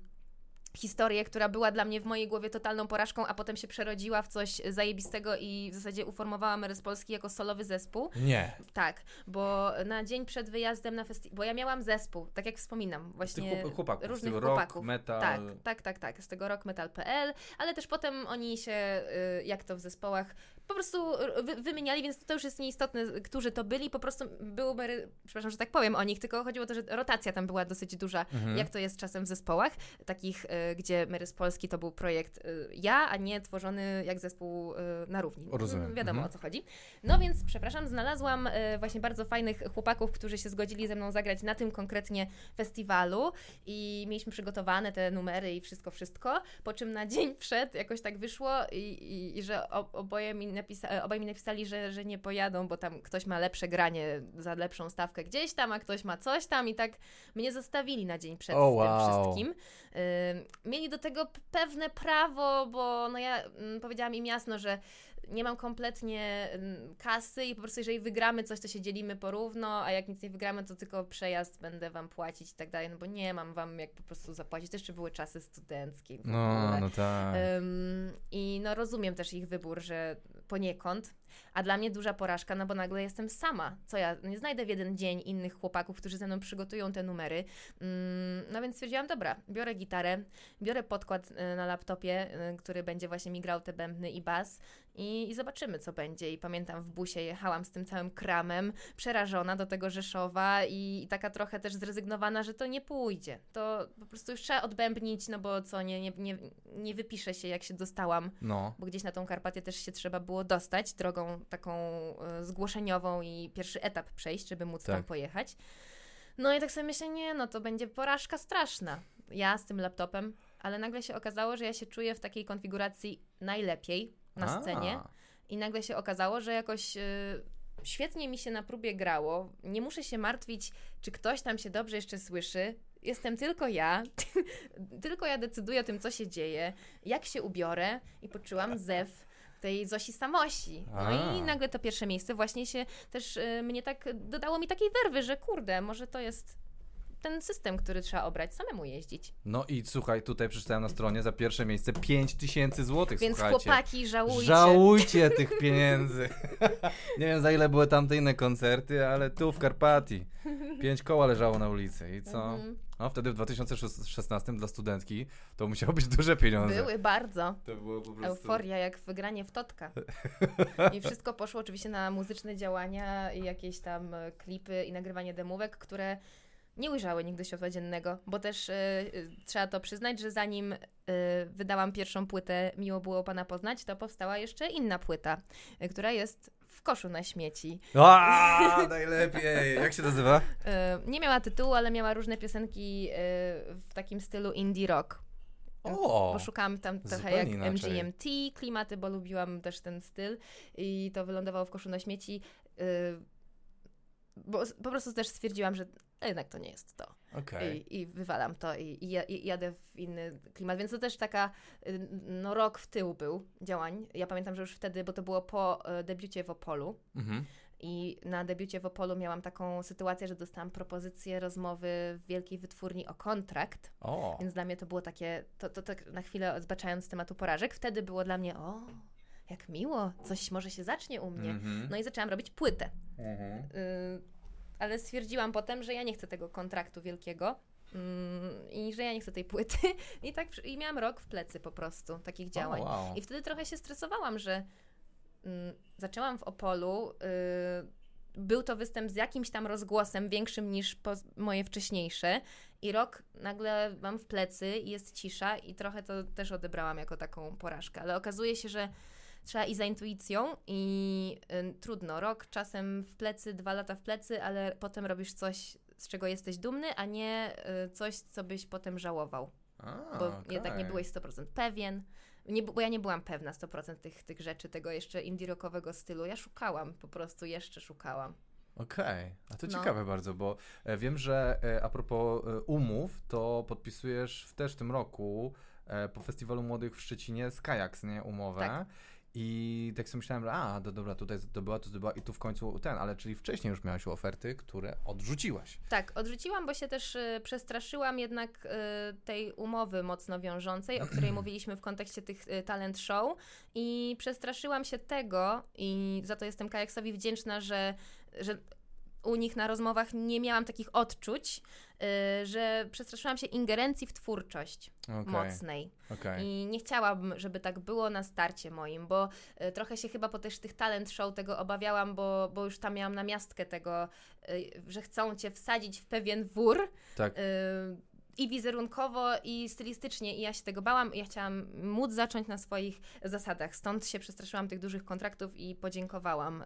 historię, która była dla mnie w mojej głowie totalną porażką, a potem się przerodziła w coś zajebistego i w zasadzie uformowała Merys Polski jako solowy zespół. Nie. Tak, bo na dzień przed wyjazdem na festiwal, bo ja miałam zespół, tak jak wspominam, tych właśnie chłop- chłopaków, z różnych rock, chłopaków. metal. Tak, tak, tak, tak, z tego rockmetal.pl, ale też potem oni się, y, jak to w zespołach, po prostu wy, wymieniali, więc to już jest nieistotne, którzy to byli, po prostu był, Mary- przepraszam, że tak powiem o nich, tylko chodziło o to, że rotacja tam była dosyć duża, Mhm. jak to jest czasem w zespołach, takich, y, gdzie Mary z Polski to był projekt y, ja, a nie tworzony jak zespół y, na równi. Rozumiem. Wiadomo Mhm. o co chodzi. No więc, przepraszam, znalazłam właśnie bardzo fajnych chłopaków, którzy się zgodzili ze mną zagrać na tym konkretnie festiwalu i mieliśmy przygotowane te numery i wszystko, wszystko, po czym na dzień przed jakoś tak wyszło i, i, i że oboje mi, napisa- e, obaj mi napisali, że, że nie pojadą, bo tam ktoś ma lepsze granie za lepszą stawkę gdzieś tam, a ktoś ma coś tam i tak mnie zostawili na dzień przed O, z tym wow. wszystkim. Mieli do tego pewne prawo, bo no ja mm, powiedziałam im jasno, że nie mam kompletnie mm, kasy i po prostu jeżeli wygramy coś, to się dzielimy porówno, a jak nic nie wygramy, to tylko przejazd będę wam płacić i tak dalej, no bo nie mam wam jak po prostu zapłacić. To jeszcze były czasy studenckie. No, no tak. Ym, I no rozumiem też ich wybór, że poniekąd, a dla mnie duża porażka, no bo nagle jestem sama. Co ja, nie znajdę w jeden dzień innych chłopaków, którzy ze mną przygotują te numery. Ym, no więc stwierdziłam, dobra, biorę gitarę, biorę podkład y, na laptopie, y, który będzie właśnie mi grał te bębny i bas i, i zobaczymy, co będzie. I pamiętam, w busie jechałam z tym całym kramem, przerażona do tego Rzeszowa i, i taka trochę też zrezygnowana, że to nie pójdzie. To po prostu już trzeba odbębnić, no bo co, nie, nie, nie, nie wypiszę się, jak się dostałam, No. bo gdzieś na tą Karpatię też się trzeba było dostać drogą taką e, zgłoszeniową i pierwszy etap przejść, żeby móc tam Tak. pojechać. No i tak sobie myślę, nie, no to będzie porażka straszna. Ja z tym laptopem, ale nagle się okazało, że ja się czuję w takiej konfiguracji najlepiej na A. scenie. I nagle się okazało, że jakoś y, świetnie mi się na próbie grało. Nie muszę się martwić, czy ktoś tam się dobrze jeszcze słyszy. Jestem tylko ja. (laughs) tylko ja decyduję o tym, co się dzieje, jak się ubiorę i poczułam zew tej Zosi Samosi. No A. i nagle to pierwsze miejsce właśnie się też y, mnie tak dodało mi takiej werwy, że kurde, może to jest ten system, który trzeba obrać, samemu jeździć. No i słuchaj, tutaj przeczytałem na stronie za pierwsze miejsce 5000 złotych, Więc słuchajcie. chłopaki, żałujcie. Żałujcie (laughs) tych pieniędzy. (laughs) Nie wiem za ile były tamte inne koncerty, ale tu w Karpatii. Pięć koła leżało na ulicy i co? Mhm. No wtedy w 2016 dla studentki to musiało być duże pieniądze. Były bardzo. To było po prostu... Euforia jak wygranie w Totka. I wszystko poszło oczywiście na muzyczne działania i jakieś tam e, klipy i nagrywanie demówek, które nie ujrzały nigdy światła dziennego, bo też e, trzeba to przyznać, że zanim e, wydałam pierwszą płytę Miło było Pana poznać, to powstała jeszcze inna płyta, e, która jest w koszu na śmieci. A, (laughs) najlepiej. Jak się nazywa? Nie miała tytułu, ale miała różne piosenki w takim stylu indie rock. O! Bo szukałam tam trochę jak inaczej. MGMT, klimaty, bo lubiłam też ten styl i to wylądowało w koszu na śmieci. Bo po prostu też stwierdziłam, że jednak to nie jest to. Okej. I, I wywalam to i, i, ja- i jadę w inny klimat. Więc to też taka, y, no rok w tył był działań. Ja pamiętam, że już wtedy, bo to było po y, debiucie w Opolu, Mhm. I na debiucie w Opolu miałam taką sytuację, że dostałam propozycję rozmowy w wielkiej wytwórni o kontrakt. O. Więc dla mnie to było takie, to, to tak na chwilę zbaczając z tematu porażek, wtedy było dla mnie, o, jak miło, coś może się zacznie u mnie. Mhm. No i zaczęłam robić płytę. Mhm. Y, ale stwierdziłam potem, że ja nie chcę tego kontraktu wielkiego. mm, I że ja nie chcę tej płyty. (laughs) I tak i miałam rok w plecy po prostu takich działań. O, wow. I wtedy trochę się stresowałam, że mm, zaczęłam w Opolu. y, był to występ z jakimś tam rozgłosem większym niż moje wcześniejsze. I rok nagle mam w plecy i jest cisza, i trochę to też odebrałam jako taką porażkę. Ale okazuje się, że trzeba i za intuicją, i y, trudno. Rok czasem w plecy, dwa lata w plecy, ale potem robisz coś, z czego jesteś dumny, a nie y, coś, co byś potem żałował A, bo okej. jednak nie byłeś 100% pewien. Nie, bo ja nie byłam pewna 100% tych, tych rzeczy, tego jeszcze indie rockowego stylu. Ja szukałam, po prostu jeszcze szukałam. Okej, a to No. ciekawe bardzo, bo e, wiem, że e, a propos e, umów, to podpisujesz w, też w tym roku po Festiwalu Młodych w Szczecinie z Kajaks, nie? Umowę. Tak. I tak sobie myślałem, że a, do, dobra, tutaj zdobyła, tu zdobyła i tu w końcu ten, ale czyli wcześniej już miałaś oferty, które odrzuciłaś. Tak, odrzuciłam, bo się też y, przestraszyłam jednak y, tej umowy mocno wiążącej, o której (clears throat) mówiliśmy w kontekście tych y, talent show i przestraszyłam się tego i za to jestem Kajaksowi wdzięczna, że, że u nich na rozmowach nie miałam takich odczuć, y, że przestraszyłam się ingerencji w twórczość Okej, mocnej. okej. I nie chciałabym, żeby tak było na starcie moim, bo y, trochę się chyba po też tych talent show tego obawiałam, bo, bo już tam miałam namiastkę tego, y, że chcą cię wsadzić w pewien wór. Tak. y, i wizerunkowo, i stylistycznie, i ja się tego bałam, i ja chciałam móc zacząć na swoich zasadach. Stąd się przestraszyłam tych dużych kontraktów i podziękowałam. y,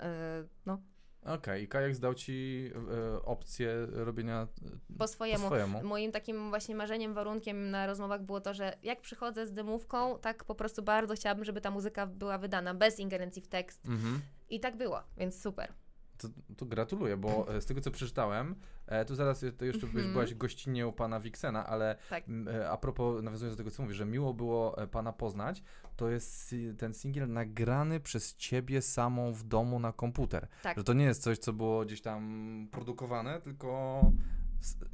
No, Okej, i Kajaks dał ci e, opcję robienia e, po swojemu. po swojemu. Moim takim właśnie marzeniem, warunkiem na rozmowach było to, że jak przychodzę z dymówką, tak po prostu bardzo chciałabym, żeby ta muzyka była wydana bez ingerencji w tekst. Mhm. I tak było, więc super. To, to gratuluję, bo e, z tego co przeczytałem, e, tu zaraz e, to jeszcze Mhm. byłaś gościnnie u pana Wiksena, ale Tak. a propos, nawiązując do tego co mówisz, że miło było pana poznać, to jest ten singiel nagrany przez ciebie samą w domu na komputer. Tak. Że to nie jest coś, co było gdzieś tam produkowane, tylko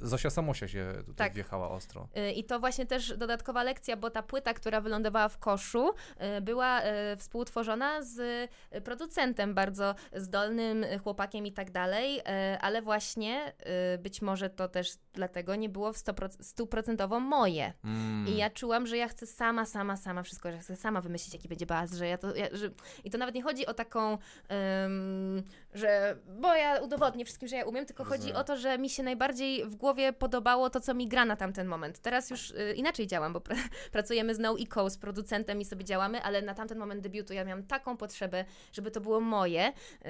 Zosia Samosia się tutaj Tak. wjechała ostro. Y, I to właśnie też dodatkowa lekcja, bo ta płyta, która wylądowała w koszu, y, była y, współtworzona z producentem bardzo zdolnym, chłopakiem i tak dalej, ale właśnie być może to też dlatego nie było w 100% stuprocentowo moje. Mm. I ja czułam, że ja chcę sama, sama, sama wszystko, że chcę sama wymyślić, jaki będzie baz, że ja to. Ja, że... I to nawet nie chodzi o taką, ym, że. Bo ja udowodnię wszystkim, że ja umiem, tylko chodzi Rozumiem. o to, że mi się najbardziej w głowie podobało to, co mi gra na tamten moment. Teraz już y, inaczej działam, bo pr (laughs) pracujemy z No Eco, z producentem i sobie działamy, ale na tamten moment debiutu ja miałam taką potrzebę, żeby to było moje.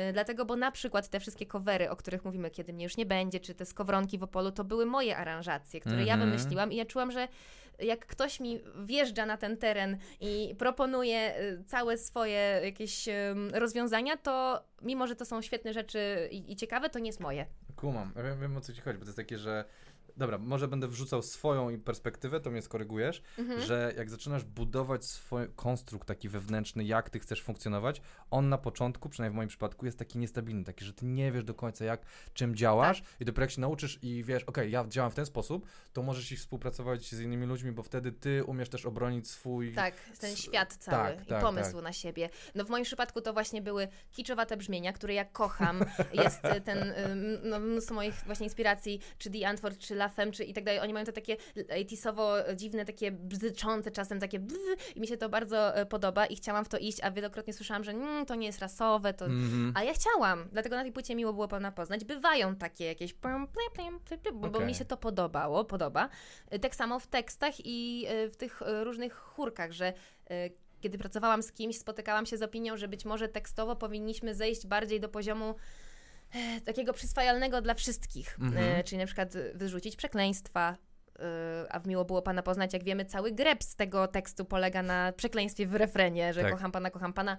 Y, dlatego, bo na przykład te wszystkie covery, o których mówimy, kiedy mnie już nie będzie, czy te skowronki w Opolu, to były moje aranżacje, które ja Mhm. wymyśliłam i ja czułam, że jak ktoś mi wjeżdża na ten teren i proponuje y, całe swoje jakieś rozwiązania, to mimo, że to są świetne rzeczy i, i ciekawe, to nie jest moje. Kumam, wiem, wiem o co ci chodzi, bo to jest takie, że dobra, może będę wrzucał swoją i perspektywę, to mnie skorygujesz, Mhm. że jak zaczynasz budować swój konstrukt taki wewnętrzny, jak ty chcesz funkcjonować, on na początku, przynajmniej w moim przypadku, jest taki niestabilny, taki, że ty nie wiesz do końca jak, czym działasz Tak. i dopiero jak się nauczysz i wiesz, okej, ja działam w ten sposób, to możesz i współpracować z innymi ludźmi, bo wtedy ty umiesz też obronić swój... Tak, ten świat cały tak, i tak, pomysł tak. na siebie. No w moim przypadku to właśnie były kiczowate brzmienia, które ja kocham. Jest y, ten, ym, no mnóstwo moich właśnie inspiracji, czy The Antwoord, czy La Femme, czy i tak dalej. Oni mają to takie 80sowo dziwne, takie bzyczące czasem, takie bzz, i mi się to bardzo y, podoba i chciałam w to iść, a wielokrotnie słyszałam, że mm, to nie jest rasowe, to... Mhm. A ja chciałam, dlatego na tej płycie miło było pana poznać. Bywają takie jakieś bo, mi się to podobało, podoba. Y, Tak samo w tekstach i y, w tych różnych chórkach, że kiedy pracowałam z kimś, spotykałam się z opinią, że być może tekstowo powinniśmy zejść bardziej do poziomu e, takiego przyswajalnego dla wszystkich. Mhm. E, czyli na przykład wyrzucić przekleństwa. y, A w miło było pana poznać, jak wiemy, cały greb z tego tekstu polega na przekleństwie w refrenie, że Tak. kocham pana, kocham pana.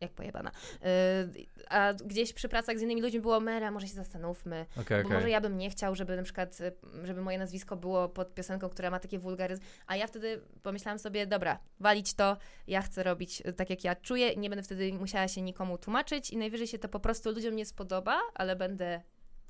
Jak pojebana. Yy, a gdzieś przy pracach z innymi ludźmi było Mera, może się zastanówmy. Okay, bo okay. może ja bym nie chciał, żeby na przykład, y, żeby moje nazwisko było pod piosenką, która ma takie wulgaryzm. A ja wtedy pomyślałam sobie, dobra, walić to, ja chcę robić y, tak, jak ja czuję, nie będę wtedy musiała się nikomu tłumaczyć i najwyżej się to po prostu ludziom nie spodoba, ale będę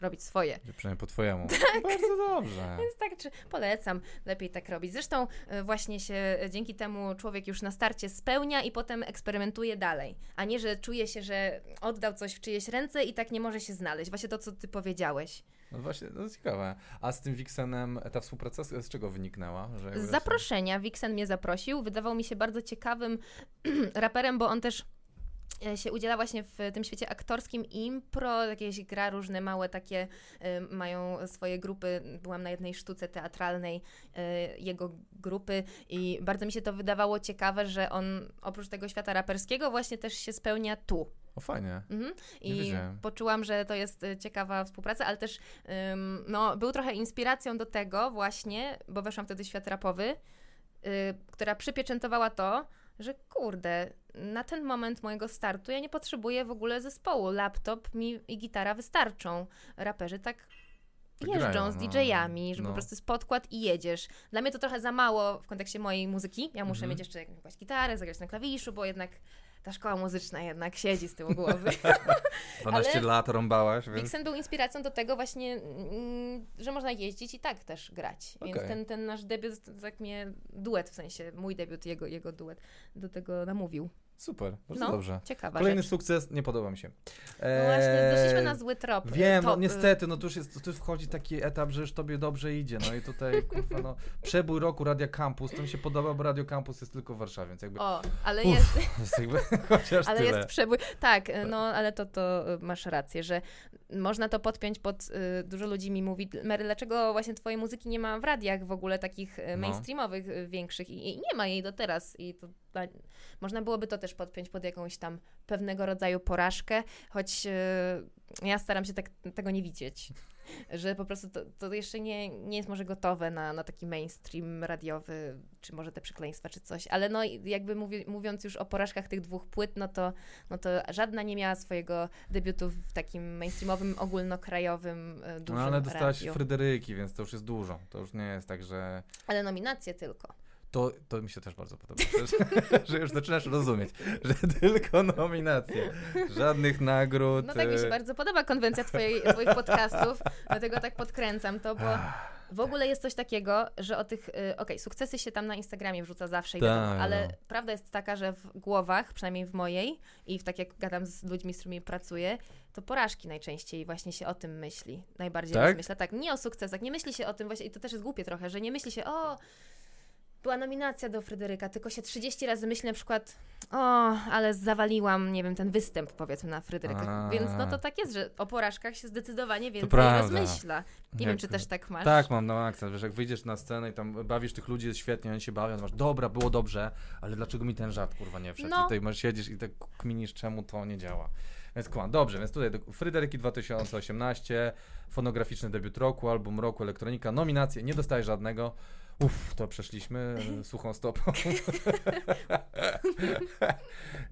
robić swoje. Przynajmniej po twojemu. (laughs) Tak. Bardzo dobrze. Więc tak, czy polecam, lepiej tak robić. Zresztą y, właśnie się dzięki temu człowiek już na starcie spełnia i potem eksperymentuje dalej, a nie, że czuje się, że oddał coś w czyjeś ręce i tak nie może się znaleźć. Właśnie to, co ty powiedziałeś. No właśnie, to ciekawe. A z tym Wixenem ta współpraca z, z czego wyniknęła? Z zaproszenia. Wixen mnie zaprosił. Wydawał mi się bardzo ciekawym (clears throat) raperem, bo on też E, się udziela właśnie w tym świecie aktorskim impro, jakieś gra różne małe takie, y, mają swoje grupy. Byłam na jednej sztuce teatralnej y, jego grupy i bardzo mi się to wydawało ciekawe, że on oprócz tego świata raperskiego właśnie też się spełnia tu. O fajnie. Mhm. I poczułam, że to jest ciekawa współpraca, ale też ym, no, był trochę inspiracją do tego właśnie, bo weszłam wtedy w świat rapowy, y, która przypieczętowała to, że kurde, na ten moment mojego startu ja nie potrzebuję w ogóle zespołu. Laptop mi i gitara wystarczą. Raperzy tak tak jeżdżą z no. DJ-ami, że no. po prostu jest podkład i jedziesz. Dla mnie to trochę za mało w kontekście mojej muzyki. Ja muszę mm mieć jeszcze jakąś gitarę, zagrać na klawiszu, bo jednak ta szkoła muzyczna jednak siedzi z tyłu głowy. (laughs) 12 Ale lat rąbałaś, więc... Vixen był inspiracją do tego właśnie, mm, że można jeździć i tak też grać. Okay. Więc ten, ten nasz debiut, tak mnie, duet w sensie, mój debiut, jego, jego duet, do tego namówił. Super, bardzo no, dobrze. Ciekawa Kolejny rzecz. sukces, nie podoba mi się. Eee, no właśnie, doszliśmy na zły trop. Wiem, no niestety, no tu już, jest, tu wchodzi taki etap, że już tobie dobrze idzie, no i tutaj, kurwa, no, przebój roku Radio Campus, to mi się podoba, bo Radio Campus jest tylko w Warszawie, więc jakby... O, ale Uf, jest... (laughs) jest jakby, chociaż ale tyle. jest przebój, tak, no, ale to, to y, masz rację, że można to podpiąć pod, y, dużo ludzi mi mówi, Mary, dlaczego właśnie twojej muzyki nie ma w radiach w ogóle takich y, no. mainstreamowych, no. większych I, i nie ma jej do teraz i to można byłoby to też podpiąć pod jakąś tam pewnego rodzaju porażkę, choć yy, ja staram się tak, tego nie widzieć. (laughs) Że po prostu to, to jeszcze nie, nie jest może gotowe na, na taki mainstream radiowy, czy może te przekleństwa, czy coś. Ale no jakby mówi, mówiąc już o porażkach tych dwóch płyt, no to, no to żadna nie miała swojego debiutu w takim mainstreamowym, ogólnokrajowym, e, dużym No ale dostałaś Fryderyki, więc to już jest dużo. To już nie jest tak, że... Ale nominacje tylko. To, to mi się też bardzo podoba, że, (laughs) że już zaczynasz rozumieć, że tylko nominacje, żadnych nagród. No tak mi się e, bardzo podoba konwencja twojej, twoich podcastów, dlatego tak podkręcam to, bo w ogóle jest coś takiego, że o tych, y, okej, okay, sukcesy się tam na Instagramie wrzuca zawsze, i wiadomo, tak, ale no. prawda jest taka, że w głowach, przynajmniej w mojej i w tak jak gadam z ludźmi, z którymi pracuję, to porażki najczęściej właśnie się o tym myśli. Najbardziej tak? myślę tak, nie o sukcesach, nie myśli się o tym właśnie, i to też jest głupie trochę, że nie myśli się, o była nominacja do Fryderyka, tylko się 30 razy myślę na przykład, o, ale zawaliłam, nie wiem, ten występ powiedzmy na Fryderyka. Więc no to tak jest, że o porażkach się zdecydowanie więcej rozmyśla. Nie jak, wiem, czy też tak masz. Tak, mam na akcent, wiesz, jak wyjdziesz na scenę i tam bawisz tych ludzi, jest świetnie, oni się bawią, masz, dobra, było dobrze, ale dlaczego mi ten żart, kurwa, nie wszedł? No. I tutaj masz, siedzisz i tak kminisz, czemu to nie działa. Więc kłam, dobrze, więc tutaj Fryderyki 2018, fonograficzny debiut roku, album roku, elektronika, nominacje, nie dostajesz żadnego. Uff, to przeszliśmy e, suchą stopą.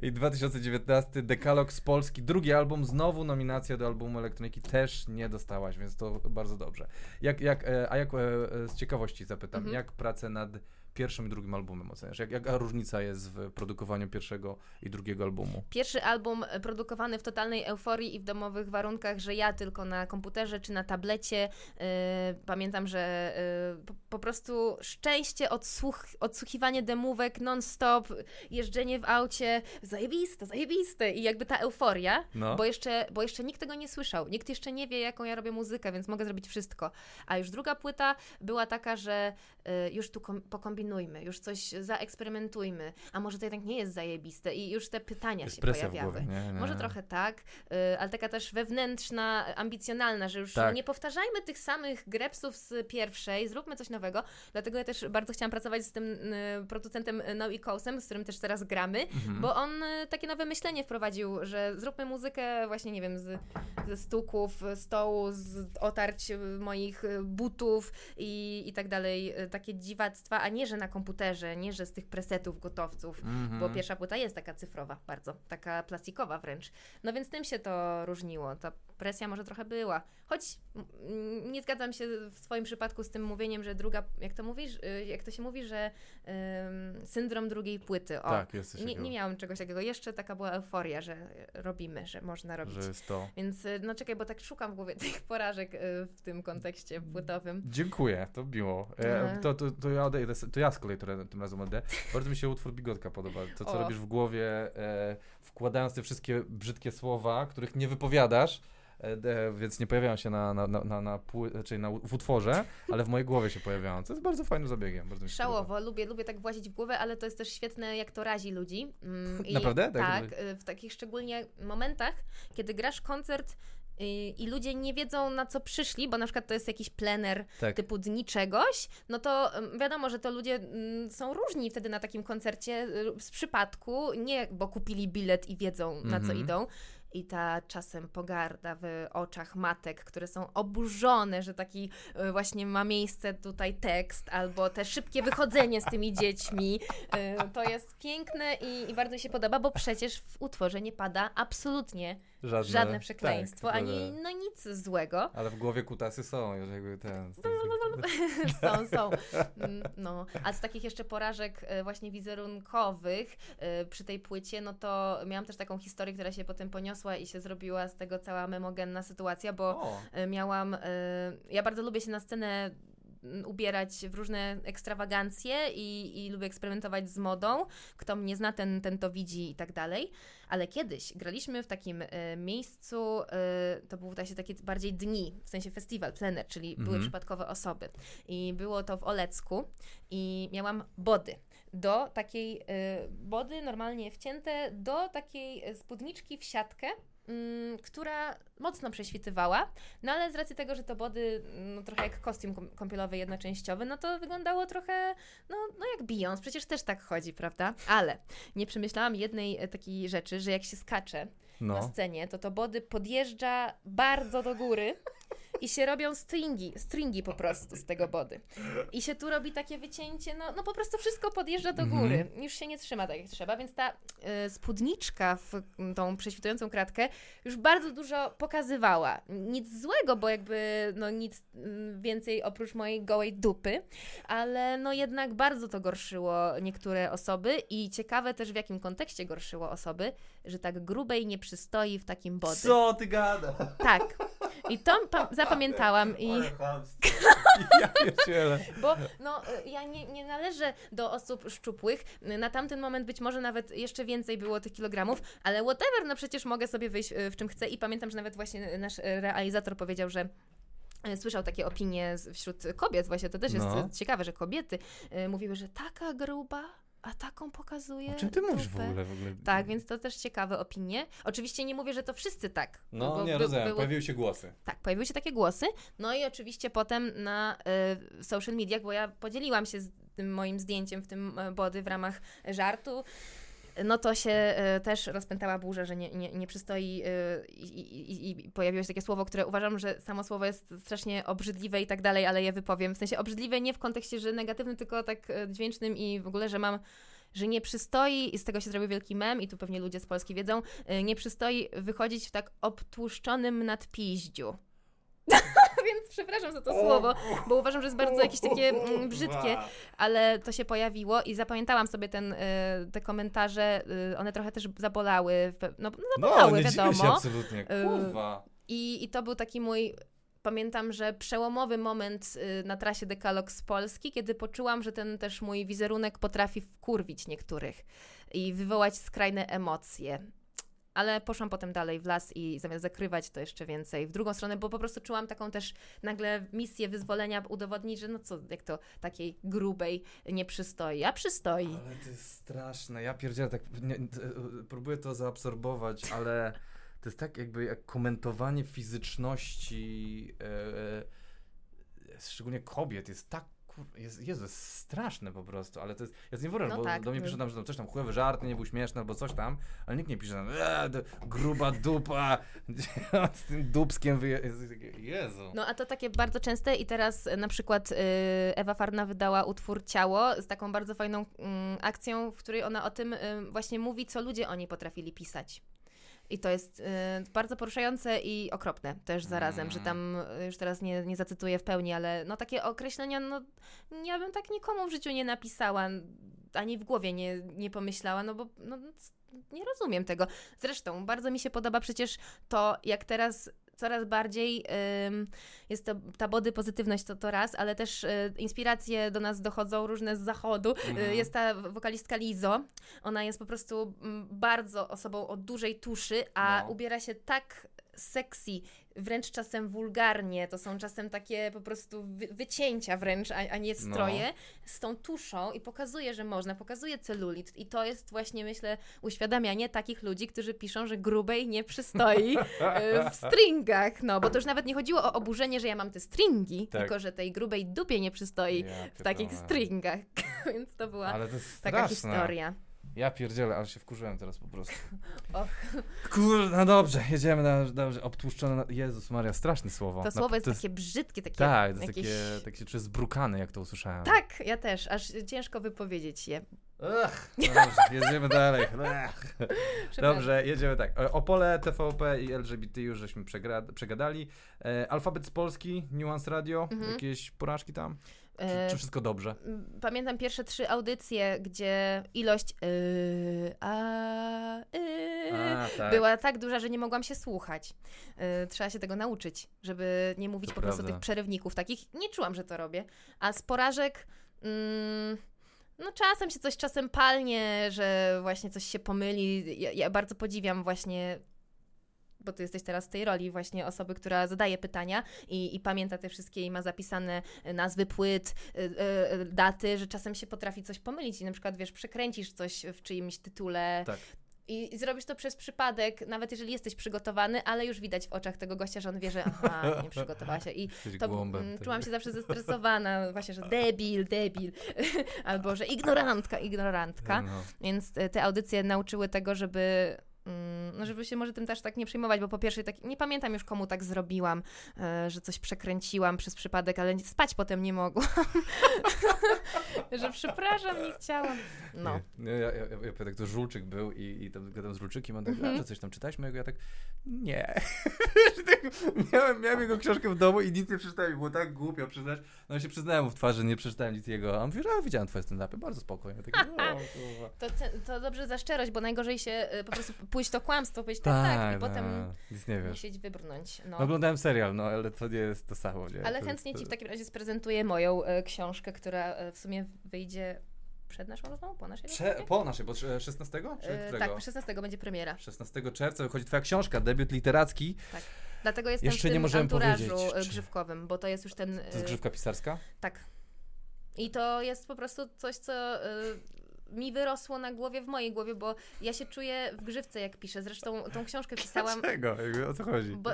I 2019 Dekalog z Polski, drugi album, znowu nominacja do albumu elektroniki też nie dostałaś, więc to bardzo dobrze. Jak, jak, e, a jak e, z ciekawości zapytam, mhm. jak pracę nad pierwszym i drugim albumem oceniasz? Jak, jaka różnica jest w produkowaniu pierwszego i drugiego albumu? Pierwszy album e, produkowany w totalnej euforii i w domowych warunkach, że ja tylko na komputerze czy na tablecie. Yy, pamiętam, że yy, po, po, prostu szczęście, odsłuch, odsłuchiwanie demówek non-stop, jeżdżenie w aucie, zajebiste, zajebiste i jakby ta euforia, no. bo, jeszcze, bo jeszcze nikt tego nie słyszał, nikt jeszcze nie wie, jaką ja robię muzykę, więc mogę zrobić wszystko. A już druga płyta była taka, że yy, już tu kom- pokombinowałam pokombinujmy, już coś zaeksperymentujmy, a może to jednak nie jest zajebiste i już te pytania jest się pojawiały. Głowie, nie, nie. Może trochę tak, y, ale taka też wewnętrzna, ambicjonalna, że już tak. nie powtarzajmy tych samych grepsów z pierwszej, zróbmy coś nowego. Dlatego ja też bardzo chciałam pracować z tym y, producentem No i Kousem, z którym też teraz gramy, mhm. bo on y, takie nowe myślenie wprowadził, że zróbmy muzykę właśnie, nie wiem, z, ze stuków, stołu, z otarć moich butów i, i tak dalej, takie dziwactwa, a nie, że że na komputerze, nie że z tych presetów, gotowców, Mhm. bo pierwsza płyta jest taka cyfrowa bardzo, taka plastikowa wręcz. No więc tym się to różniło. Ta presja może trochę była. Choć nie zgadzam się w swoim przypadku z tym mówieniem, że druga, jak to mówisz, y, jak to się mówi, że syndrom drugiej płyty. O, Tak, jest nie, nie miałam czegoś takiego. Jeszcze taka była euforia, że robimy, że można robić. Że jest to. Więc y, no czekaj, bo tak szukam w głowie (laughs) tych porażek y, w tym kontekście płytowym. Dziękuję, to miło. E, Mhm. to, to, to ja odejdę, to ja z kolei to, tym razem odejdę. Bardzo mi się utwór Bigotka podoba. To, co O. robisz w głowie, e, wkładając te wszystkie brzydkie słowa, których nie wypowiadasz, e, więc nie pojawiają się na, na, na, na, na, czyli na, w utworze, ale w mojej głowie się pojawiają. To jest bardzo fajnym zabiegiem. Bardzo. Szałowo, lubię, lubię tak włazić w głowę, ale to jest też świetne, jak to razi ludzi. Mm, i Naprawdę? Tak, Tak, to y, w takich szczególnie momentach, kiedy grasz koncert i ludzie nie wiedzą na co przyszli, bo na przykład to jest jakiś plener Tak. typu dni czegoś, no to ym, wiadomo, że to ludzie mm, są różni wtedy na takim koncercie y, z przypadku, nie bo kupili bilet i wiedzą na co Mhm. idą. I ta czasem pogarda w oczach matek, które są oburzone, że taki y, właśnie ma miejsce tutaj tekst, albo te szybkie wychodzenie z tymi dziećmi. Y, To jest piękne i, i bardzo mi się podoba, bo przecież w utworze nie pada absolutnie Żadne, żadne przekleństwo, tak, ani no nic złego. Ale w głowie kutasy są, już jakby ten... (laughs) są, są. Mm, No. A z takich jeszcze porażek e, właśnie wizerunkowych e, przy tej płycie, no to miałam też taką historię, która się potem poniosła i się zrobiła z tego cała memogenna sytuacja, bo O, e, miałam, ja bardzo lubię się na scenę ubierać w różne ekstrawagancje i, i lubię eksperymentować z modą. Kto mnie zna, ten, ten to widzi i tak dalej. Ale kiedyś graliśmy w takim e, miejscu, e, to był właśnie takie bardziej dni, w sensie festiwal, plener, czyli były Mhm. przypadkowe osoby. I było to w Olecku i miałam body. Do takiej e, body normalnie wcięte, do takiej e, spódniczki w siatkę, która mocno prześwitywała, no ale z racji tego, że to body no, trochę jak kostium kąpielowy jednoczęściowy, no to wyglądało trochę, no, no jak Beyoncé, przecież też tak chodzi, prawda? Ale nie przemyślałam jednej e, takiej rzeczy, że jak się skacze na no. scenie, to to body podjeżdża bardzo do góry i się robią stringi, stringi po prostu z tego body. I się tu robi takie wycięcie, no, no po prostu wszystko podjeżdża do Mhm. góry. Już się nie trzyma tak jak trzeba, więc ta y, spódniczka w tą prześwitującą kratkę już bardzo dużo pokazywała. Nic złego, bo jakby no nic więcej oprócz mojej gołej dupy, ale no jednak bardzo to gorszyło niektóre osoby i ciekawe też w jakim kontekście gorszyło osoby, że tak grubej nie przystoi w takim body. Co ty gada? Tak. I to pa- zapamiętałam i (laughs) Ja pierdzielę. bo no, y, ja nie, nie należę do osób szczupłych. Na tamten moment być może nawet jeszcze więcej było tych kilogramów, ale whatever, no przecież mogę sobie wyjść y, w czym chcę i pamiętam, że nawet właśnie nasz y, realizator powiedział, że y, Słyszał takie opinie wśród kobiet, właśnie to też jest No. y, ciekawe, że kobiety y, mówiły, że taka gruba, a taką pokazuje. O czym ty mówisz w ogóle? W ogóle? Tak, więc to też ciekawe opinie. Oczywiście nie mówię, że to wszyscy tak. No bo nie, by- rozumiem, było- pojawiły się głosy. tak, pojawiły się takie głosy. No i oczywiście potem na y, social mediach, bo ja podzieliłam się z tym moim zdjęciem w tym e, body w ramach żartu. No to się e, też rozpętała burza, że nie, nie, nie przystoi e, i, i, i pojawiło się takie słowo, które uważam, że samo słowo jest strasznie obrzydliwe i tak dalej, ale je wypowiem. W sensie obrzydliwe nie w kontekście, że negatywnym, tylko tak e, dźwięcznym i w ogóle, że mam że nie przystoi, i z tego się zrobił wielki mem, i tu pewnie ludzie z Polski wiedzą, nie przystoi wychodzić w tak obtłuszczonym nadpiździu. (laughs) Więc przepraszam za to słowo, bo uważam, że jest bardzo jakieś takie (laughs) mm, brzydkie, ale to się pojawiło i zapamiętałam sobie ten, y, te komentarze, y, one trochę też zabolały, no, no No, zabolały, nie dziwię się wiadomo. absolutnie. Y, Kurwa. I, I to był taki mój, pamiętam, że przełomowy moment na trasie Dekalog z Polski, kiedy poczułam, że ten też mój wizerunek potrafi wkurwić niektórych i wywołać skrajne emocje. Ale poszłam potem dalej w las i zamiast zakrywać to jeszcze więcej w drugą stronę, bo po prostu czułam taką też nagle misję wyzwolenia, udowodnić, że no co, jak to takiej grubej nie przystoi, a przystoi. Ale to jest straszne. Ja pierdzielę, tak nie, e, próbuję to zaabsorbować, ale to jest tak jakby jak komentowanie fizyczności, e, e, szczególnie kobiet, jest tak kur... jest, Jezu, jest straszne po prostu, ale to jest, ja nie wyobrażam, No bo tak, do mnie no. pisze tam, że tam coś tam chujowy żart, nie był śmieszny albo coś tam, ale nikt nie pisze tam, eee, d- gruba dupa, (laughs) z tym dubskiem wyje... Jezu, Jezu. No a to takie bardzo częste i teraz e, na przykład y, Ewa Farna wydała utwór Ciało z taką bardzo fajną mm, akcją, w której ona o tym y, właśnie mówi, co ludzie o niej potrafili pisać. I to jest y, bardzo poruszające i okropne też zarazem, że tam y, już teraz nie, nie zacytuję w pełni, ale no takie określenia, no ja bym tak nikomu w życiu nie napisała, ani w głowie nie, nie pomyślała, no bo no, nie rozumiem tego. Zresztą bardzo mi się podoba przecież to, jak teraz coraz bardziej ym, jest to, ta body pozytywność to, to raz, ale też y, inspiracje do nas dochodzą różne z zachodu. Y, Mhm. jest ta wokalistka Lizo, ona jest po prostu mm, bardzo osobą o dużej tuszy, a No. ubiera się tak sexy, wręcz czasem wulgarnie, to są czasem takie po prostu wy, wycięcia wręcz, a, a nie stroje, z tą tuszą i pokazuje, że można, pokazuje celulit. I to jest właśnie, myślę, uświadamianie takich ludzi, którzy piszą, że grubej nie przystoi (laughs) y, w stringach, no, bo to już nawet nie chodziło o oburzenie, że ja mam te stringi, Tak. tylko, że tej grubej dupie nie przystoi Ja w takich stringach, (laughs) więc to była taka historia. Ja pierdzielę, ale się wkurzyłem teraz po prostu. (laughs) Och. Kurde, no dobrze, jedziemy na, dobrze, obtłuszczone, na... Jezus Maria, straszne słowo. To słowo jest to takie brzydkie, takie Tak, jest jakieś... takie, tak się czuję zbrukany, jak to usłyszałem. Tak, ja też, aż ciężko wypowiedzieć je. Ech, no dobrze, (laughs) jedziemy dalej. Dobrze, jedziemy tak. Opole, TVP i LGBT już żeśmy przegadali. E, alfabet z Polski, Nuance Radio, Mhm. jakieś porażki tam? Czy, E, czy wszystko dobrze? Pamiętam pierwsze trzy audycje, gdzie ilość y, a, y, A, tak. była tak duża, że nie mogłam się słuchać. Y, trzeba się tego nauczyć, żeby nie mówić To po prostu prawda. tych przerywników takich. Nie czułam, że to robię. A z porażek... Mm, no czasem się coś czasem palnie, że właśnie coś się pomyli. Ja, ja bardzo podziwiam właśnie bo ty jesteś teraz w tej roli właśnie osoby, która zadaje pytania i, i pamięta te wszystkie i ma zapisane nazwy płyt, y, y, daty, że czasem się potrafi coś pomylić i na przykład, wiesz, przekręcisz coś w czyimś tytule Tak. i, i zrobisz to przez przypadek, nawet jeżeli jesteś przygotowany, ale już widać w oczach tego gościa, że on wie, że aha, nie przygotowała się i (laughs) Jesteś to głąbem. tak. czułam się zawsze zestresowana, (laughs) właśnie, że debil, debil, (laughs) albo że ignorantka, ignorantka. No. Więc e, te audycje nauczyły tego, żeby. Mm, No, żeby się może tym też tak nie przejmować, bo po pierwsze, tak, nie pamiętam już komu tak zrobiłam, e, że coś przekręciłam przez przypadek, ale spać potem nie mogłam. (laughs) że przepraszam, nie chciałam. No. Ja, ja, ja, ja pamiętam, to Żulczyk był i, i tam gadam z Żulczykiem, on tak, Mhm. a, że coś tam czytałeś mojego? Ja tak, nie. (laughs) Tak, miałem, miałem jego książkę w domu i nic nie przeczytałem było tak głupio przyznać. No ja się przyznałem mu w twarzy, nie przeczytałem nic jego. A on mówi, że widziałem twoje stand-upy, bardzo spokojnie. Ja tak, o, (laughs) kurwa. To, to dobrze za szczerość, bo najgorzej się e, po prostu pójść to kłamstwo, powiedzieć tak, tak, i potem no, nic nie wiesz. musieć wybrnąć. No. No, oglądałem serial, no ale to nie jest to samo, nie? Ale to chętnie jest, Ci w takim razie sprezentuję moją e, książkę, która e, w sumie wyjdzie przed naszą rozmową, po naszej Prze- rozmowie? po naszej, bo trze- 16? Czy E, tak, 16 będzie premiera. 16 czerwca wychodzi twoja książka, debiut literacki. Dlatego jestem Jeszcze w tym nie możemy anturażu powiedzieć, e, grzywkowym, bo to jest już ten... To jest e, grzywka pisarska? Tak. I to jest po prostu coś, co mi wyrosło na głowie, w mojej głowie, bo ja się czuję w grzywce, jak piszę. Zresztą tą książkę pisałam, Dlaczego? O co chodzi? bo,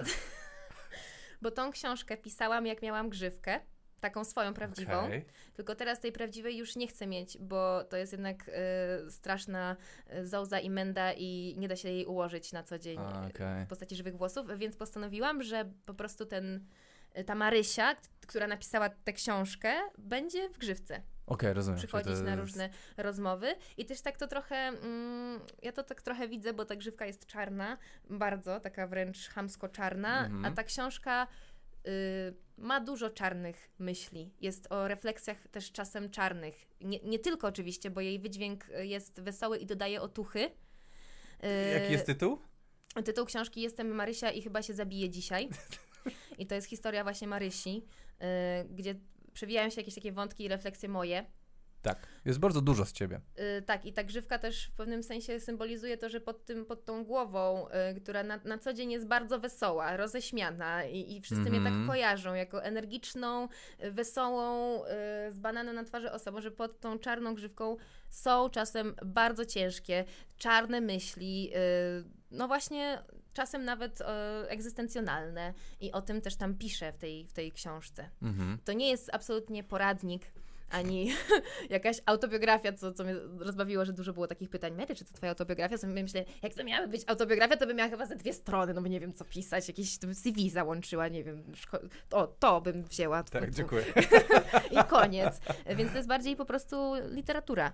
(laughs) bo tą książkę pisałam, jak miałam grzywkę. Taką swoją prawdziwą. Okej. Tylko teraz tej prawdziwej już nie chcę mieć, bo to jest jednak y, straszna y, zołza i menda i nie da się jej ułożyć na co dzień A, y, okej. w postaci żywych włosów, więc postanowiłam, że po prostu ten, y, ta Marysia, która napisała tę książkę, będzie w grzywce Okej, rozumiem. przychodzić to na jest- różne rozmowy i też tak to trochę, mm, ja to tak trochę widzę, bo ta grzywka jest czarna, bardzo, taka wręcz chamsko czarna, Mhm. a ta książka y, ma dużo czarnych myśli. Jest o refleksjach też czasem czarnych. Nie, nie tylko oczywiście, bo jej wydźwięk jest wesoły i dodaje otuchy. Y, Jaki jest tytuł? Tytuł książki Jestem Marysia i chyba się zabiję dzisiaj. (laughs) I to jest historia właśnie Marysi, y, gdzie przewijają się jakieś takie wątki i refleksje moje. Tak. Jest bardzo dużo z ciebie. Y, tak, i ta grzywka też w pewnym sensie symbolizuje to, że pod, tym, pod tą głową, y, która na, na co dzień jest bardzo wesoła, roześmiana i, i wszyscy mnie tak Mhm. kojarzą jako energiczną, y, wesołą, y, z bananem na twarzy osobą, że pod tą czarną grzywką są czasem bardzo ciężkie, czarne myśli, y, no właśnie czasem nawet y, egzystencjonalne i o tym też tam piszę w tej, w tej książce. Mhm. To nie jest absolutnie poradnik, ani (laughs) jakaś autobiografia, co, co mnie rozbawiło, że dużo było takich pytań. Mary, czy to twoja autobiografia? Co myślę, jak to miałaby być autobiografia, to bym miała chyba ze dwie strony, no bo nie wiem, co pisać, jakieś CV załączyła, nie wiem, to, to bym wzięła. Tak, dziękuję. (laughs) I koniec. Więc to jest bardziej po prostu literatura.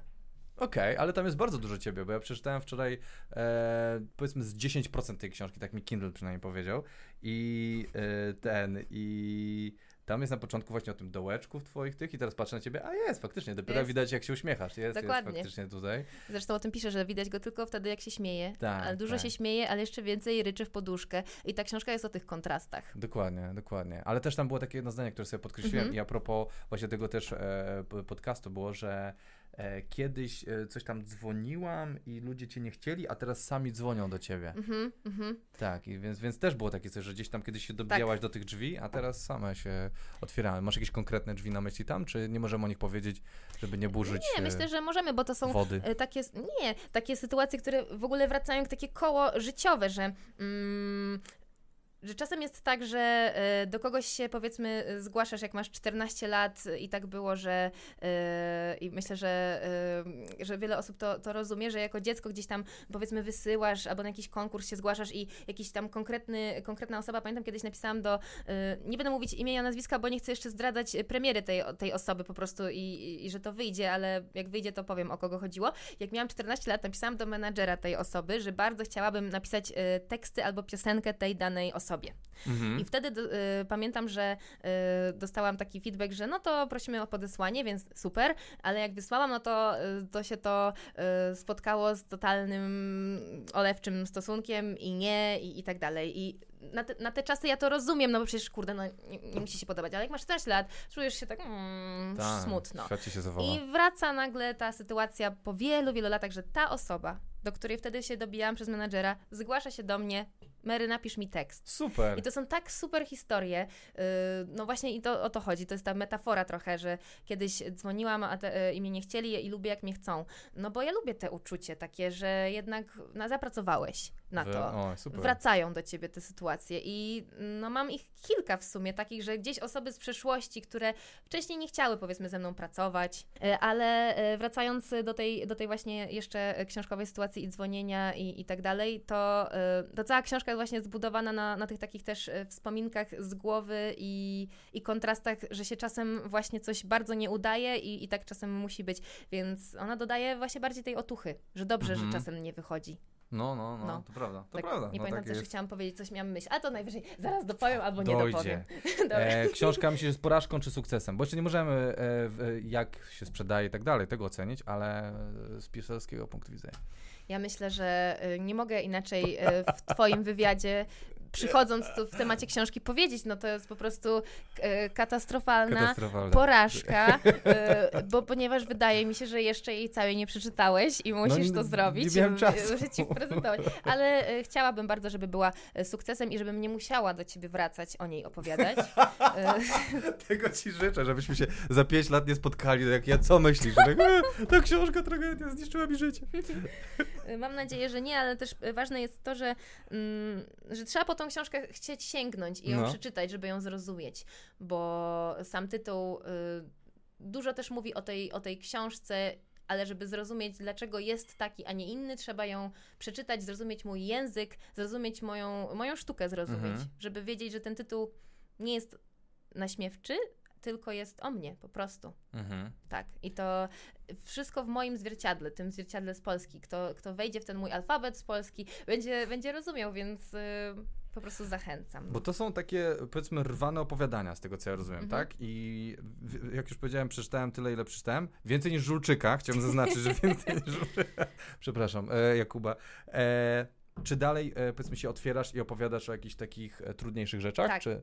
Okej, okay, ale tam jest bardzo dużo ciebie, bo ja przeczytałem wczoraj e, powiedzmy z 10% tej książki, tak mi Kindle przynajmniej powiedział. I e, ten, i tam jest na początku właśnie o tym dołeczku w twoich tych i teraz patrzę na ciebie, a jest, faktycznie, dopiero jest. widać jak się uśmiechasz, jest, Dokładnie. jest faktycznie tutaj. Zresztą o tym piszę, że widać go tylko wtedy jak się śmieje, tak, ale dużo tak. się śmieje, ale jeszcze więcej ryczy w poduszkę i ta książka jest o tych kontrastach. Dokładnie, dokładnie, ale też tam było takie jedno zdanie, które sobie podkreśliłem mhm. i a propos właśnie tego też e, podcastu było, że kiedyś e, coś tam dzwoniłam i ludzie cię nie chcieli, a teraz sami dzwonią do ciebie. Mm -hmm, Tak, i więc, więc też było takie coś, że gdzieś tam kiedyś się dobijałaś tak. do tych drzwi, a teraz same się otwierały. Masz jakieś konkretne drzwi na myśli tam, czy nie możemy o nich powiedzieć, żeby nie burzyć Nie, myślę, że możemy, bo to są wody. takie, nie, takie sytuacje, które w ogóle wracają jak takie koło życiowe, że mm, że czasem jest tak, że e, do kogoś się powiedzmy zgłaszasz, jak masz 14 lat i tak było, że i myślę, że, że wiele osób to, to rozumie, że jako dziecko gdzieś tam powiedzmy wysyłasz albo na jakiś konkurs się zgłaszasz i jakiś tam konkretny, konkretna osoba, pamiętam kiedyś napisałam do, nie będę mówić imienia, nazwiska, bo nie chcę jeszcze zdradzać premiery tej, tej osoby po prostu i, i, i, że to wyjdzie, ale jak wyjdzie to powiem o kogo chodziło. Jak miałam 14 lat, napisałam do menadżera tej osoby, że bardzo chciałabym napisać teksty albo piosenkę tej danej osoby sobie. Mhm. I wtedy y, pamiętam, że y, dostałam taki feedback, że no to prosimy o podesłanie, więc super, ale jak wysłałam, no to, y, to się to y, spotkało z totalnym olewczym stosunkiem i nie, i, i tak dalej. I na te, na te, czasy ja to rozumiem, no bo przecież, kurde, no nie, nie musi się podobać, ale jak masz 14 lat, czujesz się tak mm, Ta, smutno. I wraca nagle ta sytuacja po wielu, wielu latach, że ta osoba, do której wtedy się dobijałam przez menadżera, zgłasza się do mnie Mary, napisz mi tekst. Super. I to są tak super historie. Yy, no właśnie i to o to chodzi. To jest ta metafora trochę, że kiedyś dzwoniłam, a te, i mnie nie chcieli i lubię jak mnie chcą. No bo ja lubię te uczucie takie, że jednak no, zapracowałeś na to. O, Wracają do ciebie te sytuacje i no mam ich kilka w sumie, takich, że gdzieś osoby z przeszłości, które wcześniej nie chciały powiedzmy ze mną pracować, y, ale y, wracając do tej, do tej właśnie jeszcze książkowej sytuacji i dzwonienia i, i tak dalej, to, y, to cała książka właśnie zbudowana na, na tych takich też wspominkach z głowy i, i kontrastach, że się czasem właśnie coś bardzo nie udaje i, i tak czasem musi być, więc ona dodaje właśnie bardziej tej otuchy, że dobrze, mhm. że czasem nie wychodzi. No, no, no, no, to prawda, to tak, prawda. Nie no, pamiętam, tak co chciałam powiedzieć, coś miałam myśl, a to najwyżej zaraz dopowiem albo Dojdzie. nie dopowiem. (laughs) E, książka myślisz, jest porażką czy sukcesem? Bo jeszcze nie możemy, e, jak się sprzedaje i tak dalej, tego ocenić, ale z pisarskiego punktu widzenia. Ja myślę, że e, nie mogę inaczej e, w Twoim wywiadzie przychodząc tu w temacie książki powiedzieć, no to jest po prostu e, katastrofalna porażka, e, bo ponieważ wydaje mi się, że jeszcze jej całej nie przeczytałeś i musisz no, to zrobić. Nie miałem czasu. Muszę ci prezentować. Ale e, chciałabym bardzo, żeby była sukcesem i żebym nie musiała do ciebie wracać, o niej opowiadać. (laughs) Tego ci życzę, żebyśmy się za pięć lat nie spotkali, jak ja co myślisz? Tak, e, ta książka tragedia zniszczyła mi życie. Mam nadzieję, że nie, ale też ważne jest to, że, mm, że trzeba po tą książkę chcieć sięgnąć i ją no. przeczytać, żeby ją zrozumieć, bo sam tytuł y, dużo też mówi o tej, o tej książce ale żeby zrozumieć, dlaczego jest taki, a nie inny, trzeba ją przeczytać, zrozumieć mój język, zrozumieć moją, moją sztukę, zrozumieć, mhm. żeby wiedzieć, że ten tytuł nie jest naśmiewczy, tylko jest o mnie, po prostu. Mhm. Tak. I to wszystko w moim zwierciadle, tym zwierciadle z Polski. Kto, kto wejdzie w ten mój alfabet z Polski, będzie, będzie rozumiał, więc. Yy po prostu zachęcam. Bo to są takie, powiedzmy, rwane opowiadania, z tego co ja rozumiem, mhm. tak? I jak już powiedziałem, przeczytałem tyle, ile przeczytałem. Więcej niż Żulczyka, chciałbym zaznaczyć, że więcej (laughs) niż Żulczyka. Przepraszam, e, Jakuba. E, czy dalej, e, powiedzmy, się otwierasz i opowiadasz o jakichś takich e, trudniejszych rzeczach? Tak. Czy, e,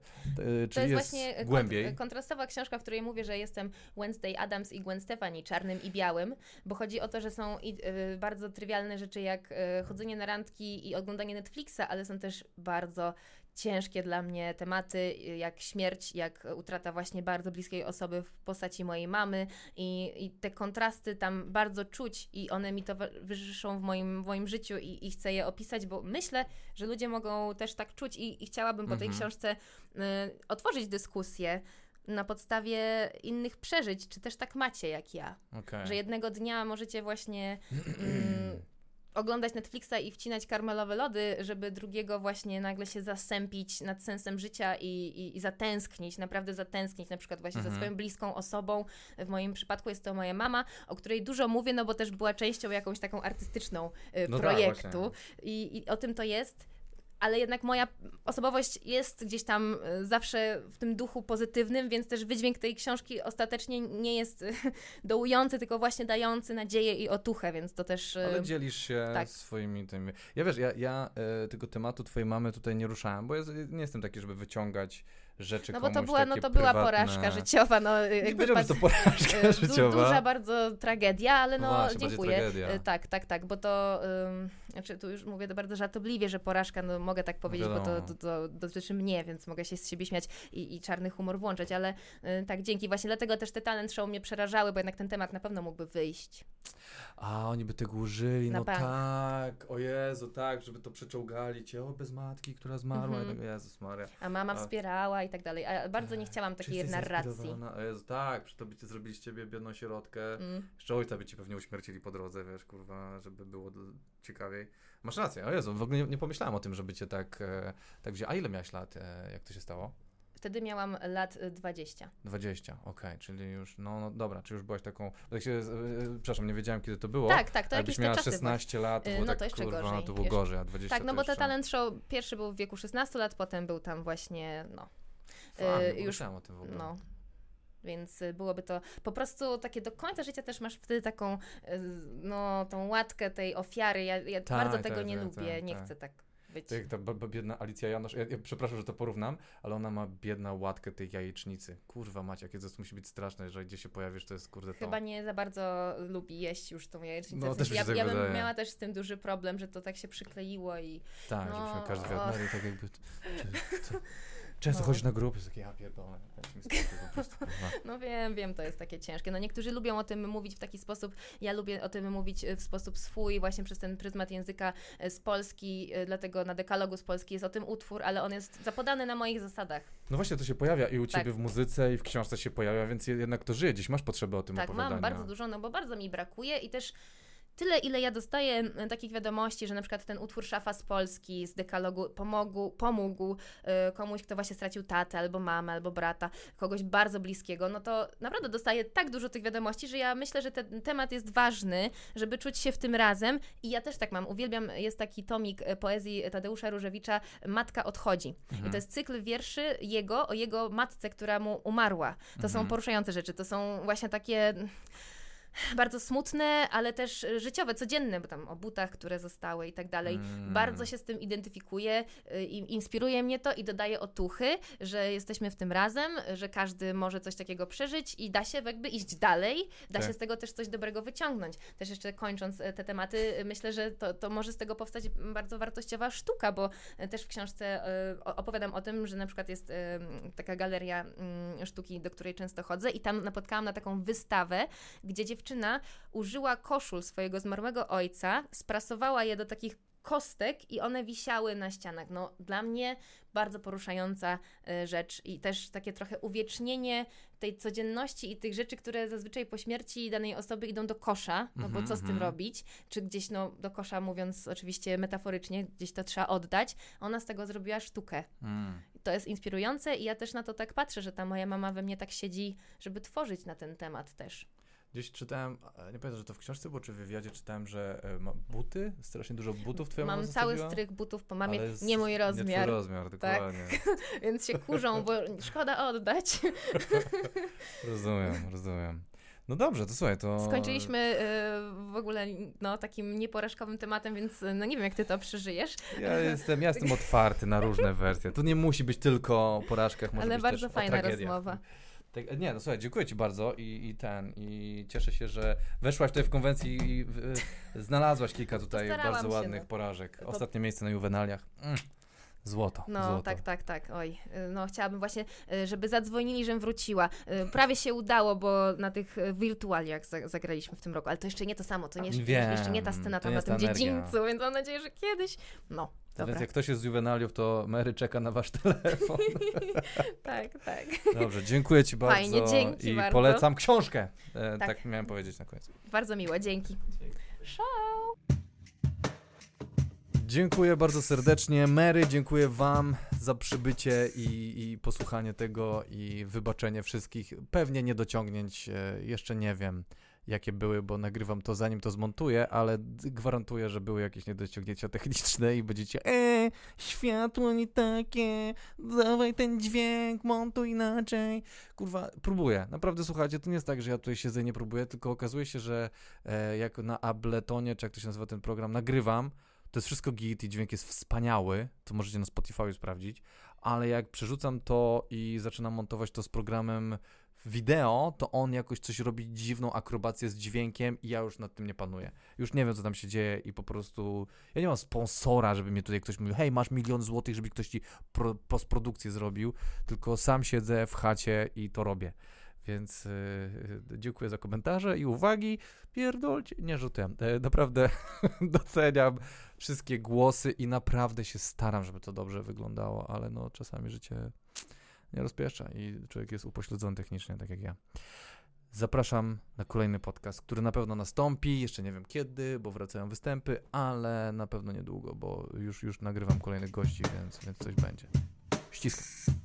czy to jest, jest właśnie głębiej? kontrastowa książka, w której mówię, że jestem Wednesday Adams i Gwen Stefani, czarnym i białym, bo chodzi o to, że są i, y, bardzo trywialne rzeczy jak y, chodzenie na randki i oglądanie Netflixa, ale są też bardzo ciężkie dla mnie tematy, jak śmierć, jak utrata właśnie bardzo bliskiej osoby w postaci mojej mamy i, i te kontrasty tam bardzo czuć i one mi towarzyszą w moim, w moim życiu i, i chcę je opisać, bo myślę, że ludzie mogą też tak czuć i, i chciałabym po tej mhm. książce y, otworzyć dyskusję, na podstawie innych przeżyć, czy też tak macie jak ja. Okay. Że jednego dnia możecie właśnie (clears throat) mm, oglądać Netflixa i wcinać karmelowe lody, żeby drugiego właśnie nagle się zasępić nad sensem życia i, i, i zatęsknić, naprawdę zatęsknić na przykład właśnie Mhm. za swoją bliską osobą. W moim przypadku jest to moja mama, o której dużo mówię, no bo też była częścią jakąś taką artystyczną y, No tak, projektu właśnie. I, i o tym to jest. Ale jednak moja osobowość jest gdzieś tam y, zawsze w tym duchu pozytywnym, więc też wydźwięk tej książki ostatecznie nie jest y, (laughs) dołujący, tylko właśnie dający nadzieję i otuchę, więc to też. y, Ale dzielisz się tak. swoimi tymi. Ja wiesz, ja, ja e, tego tematu twojej mamy tutaj nie ruszałem, bo ja nie jestem taki, żeby wyciągać rzeczy No bo to była, no to była prywatne. porażka życiowa, no Nie powiedziałbym, że to pas- porażka (laughs) życiowa. Duża bardzo tragedia, ale no Właśnie, bardziej dziękuję. Y, Tak, tak, tak, bo to, ym, znaczy tu już mówię to bardzo żartobliwie, że porażka, no mogę tak powiedzieć, bo to, to, to dotyczy mnie, więc mogę się z siebie śmiać i, i czarny humor włączać, ale y, tak, dzięki. Właśnie dlatego też te talent show mnie przerażały, bo jednak ten temat na pewno mógłby wyjść. A, oni by tego użyli, Na no bank. tak, o Jezu, tak, żeby to przeczołgali cię, o, bez matki, która zmarła, Mhm. mhm. Jezus Maria. A mama wspierała i tak dalej. A bardzo nie chciałam Czy takiej narracji. Jezu, tak, przy to by cię zrobili z ciebie biedną sierotkę. Mm. Jeszcze ojca by ci pewnie uśmiercili po drodze, wiesz, kurwa, żeby było ciekawiej. Masz rację, o Jezu, w ogóle nie, nie pomyślałem o tym, żeby cię tak, e, tak wziąć. A ile miałeś lat, e, jak to się stało? Wtedy miałam lat y, 20. 20, okej, czyli już, no, no dobra, czy już byłaś taką, tak się, e, e, przepraszam, nie wiedziałem kiedy to było. Tak, tak, to jakieś miała czasy 16 lat, to no tak, to jeszcze kurwa, gorzej, to było jeszcze- gorzej, a 20 Tak, no bo jeszcze... talent show pierwszy był w wieku 16 lat, potem był tam właśnie, no, Fan, y, nie już- o tym w ogóle. no. Więc y, byłoby to po prostu takie do końca życia też masz wtedy taką, y, no, tą łatkę tej ofiary. Ja, ja Tak, bardzo tak, tego nie tak, lubię, tak, nie tak. chcę tak być. Tak ta biedna Alicja Janosz, ja, ja przepraszam, że to porównam, ale ona ma biedna łatkę tej jajecznicy. Kurwa macie, jakie to musi być straszne, że gdzie się pojawisz, to jest kurde to. Chyba nie za bardzo lubi jeść już tą jajecznicę. No, W sensie się ja, tak ja bym wydaje. miała też z tym duży problem, że to tak się przykleiło i Tak, no, żebyśmy każdy wiadomo, tak jakby... Czy, co, często No. chodzisz na grupy, jest takie, ja pierdolę. (laughs) No wiem, wiem, to jest takie ciężkie. No niektórzy lubią o tym mówić w taki sposób, ja lubię o tym mówić e, w sposób swój, właśnie przez ten pryzmat języka e, z Polski, e, dlatego na dekalogu z Polski jest o tym utwór, ale on jest zapodany na moich zasadach. No właśnie, to się pojawia i u Tak. ciebie w muzyce i w książce się pojawia, więc jednak to żyje, gdzieś masz potrzebę o tym Tak, opowiadania. mam bardzo dużo, no bo bardzo mi brakuje i też tyle, ile ja dostaję takich wiadomości, że na przykład ten utwór Szafa z Polski, z dekalogu pomogł, pomógł y, komuś, kto właśnie stracił tatę, albo mamę, albo brata, kogoś bardzo bliskiego, no to naprawdę dostaję tak dużo tych wiadomości, że ja myślę, że ten temat jest ważny, żeby czuć się w tym razem i ja też tak mam, uwielbiam, jest taki tomik e, poezji Tadeusza Różewicza Matka odchodzi. Mhm. I to jest cykl wierszy jego, o jego matce, która mu umarła. To są Mhm. poruszające rzeczy, to są właśnie takie bardzo smutne, ale też e, życiowe, codzienne, bo tam o butach, które zostały i tak dalej. Mm. Bardzo się z tym identyfikuję y, i inspiruje mnie to i dodaje otuchy, że jesteśmy w tym razem, że każdy może coś takiego przeżyć i da się jakby iść dalej, da Tak. się z tego też coś dobrego wyciągnąć. Też jeszcze kończąc e, te tematy, myślę, że to, to może z tego powstać bardzo wartościowa sztuka, bo e, też w książce opowiadam o tym, że na przykład jest taka galeria mm, sztuki, do której często chodzę i tam napotkałam na taką wystawę, gdzie dziewczyna użyła koszul swojego zmarłego ojca, sprasowała je do takich kostek i one wisiały na ścianach. No, dla mnie bardzo poruszająca y, rzecz i też takie trochę uwiecznienie tej codzienności i tych rzeczy, które zazwyczaj po śmierci danej osoby idą do kosza, no bo Mhm, co z tym mhm. robić? Czy gdzieś, no, do kosza mówiąc oczywiście metaforycznie, gdzieś to trzeba oddać. Ona z tego zrobiła sztukę. Mm. To jest inspirujące i ja też na to tak patrzę, że ta moja mama we mnie tak siedzi, żeby tworzyć na ten temat też. Gdzieś czytałem, e, nie pamiętam, że to w książce było, czy w wywiadzie czytałem, że e, ma buty, strasznie dużo butów twoja Mam cały strych butów po mamie, nie mój Nie rozmiar, twój rozmiar, Tak. dokładnie. (laughs) więc się kurzą, bo szkoda oddać. (laughs) Rozumiem, rozumiem. No dobrze, to słuchaj, to... Skończyliśmy y, w ogóle no, takim nieporażkowym tematem, więc y, no nie wiem, jak ty to przeżyjesz, Ja jestem, ja jestem (laughs) otwarty na różne wersje. Tu nie musi być tylko o porażkach, może ale być bardzo fajna rozmowa. Tak, nie, no słuchaj, dziękuję Ci bardzo i, i ten, i cieszę się, że weszłaś tutaj w konwencji i w, (laughs) znalazłaś kilka tutaj Postarałam bardzo ładnych no. porażek. To- Ostatnie miejsce na juwenaliach. Mm, złoto, No, złoto. tak, tak, tak. Oj, no chciałabym właśnie, y, żeby zadzwonili, żebym wróciła. Y, Prawie się udało, bo na tych y, wirtualiach za- zagraliśmy w tym roku, ale to jeszcze nie to samo, to nie, Wiem, jeszcze nie ta scena to tam na tym energia. dziedzińcu, więc mam nadzieję, że kiedyś, no. Dobra. Więc jak ktoś jest z juwenaliów, to Mary czeka na wasz telefon. (laughs) tak, tak. Dobrze, dziękuję ci bardzo. Fajnie, dzięki I bardzo. polecam książkę. E, tak. Tak. miałem powiedzieć na koniec. Bardzo miło, dzięki. Dziękuję bardzo serdecznie. Mary, dziękuję Wam za przybycie i, i posłuchanie tego i wybaczenie wszystkich pewnie niedociągnięć. e, Jeszcze nie wiem, jakie były, bo nagrywam to zanim to zmontuję, ale gwarantuję, że były jakieś niedociągnięcia techniczne i będziecie e, światło nie takie, dawaj ten dźwięk, montuj inaczej. Kurwa, próbuję. Naprawdę, słuchajcie, to nie jest tak, że ja tutaj siedzę i nie próbuję, tylko okazuje się, że e, jak na Abletonie, czy jak to się nazywa ten program, nagrywam, to jest wszystko git i dźwięk jest wspaniały, to możecie na Spotify sprawdzić, ale jak przerzucam to i zaczynam montować to z programem wideo, to on jakoś coś robi dziwną akrobację z dźwiękiem i ja już nad tym nie panuję. Już nie wiem, co tam się dzieje i po prostu ja nie mam sponsora, żeby mnie tutaj ktoś mówił, hej, masz milion złotych, żeby ktoś ci pro, postprodukcję zrobił, tylko sam siedzę w chacie i to robię. Więc yy, dziękuję za komentarze i uwagi. Pierdolcie, nie rzutem. E, naprawdę (laughs) doceniam wszystkie głosy i naprawdę się staram, żeby to dobrze wyglądało, ale no czasami życie nie rozpieszcza i człowiek jest upośledzony technicznie, tak jak ja. Zapraszam na kolejny podcast, który na pewno nastąpi, jeszcze nie wiem kiedy, bo wracają występy, ale na pewno niedługo, bo już, już nagrywam kolejnych gości, więc, więc coś będzie. Ściskam.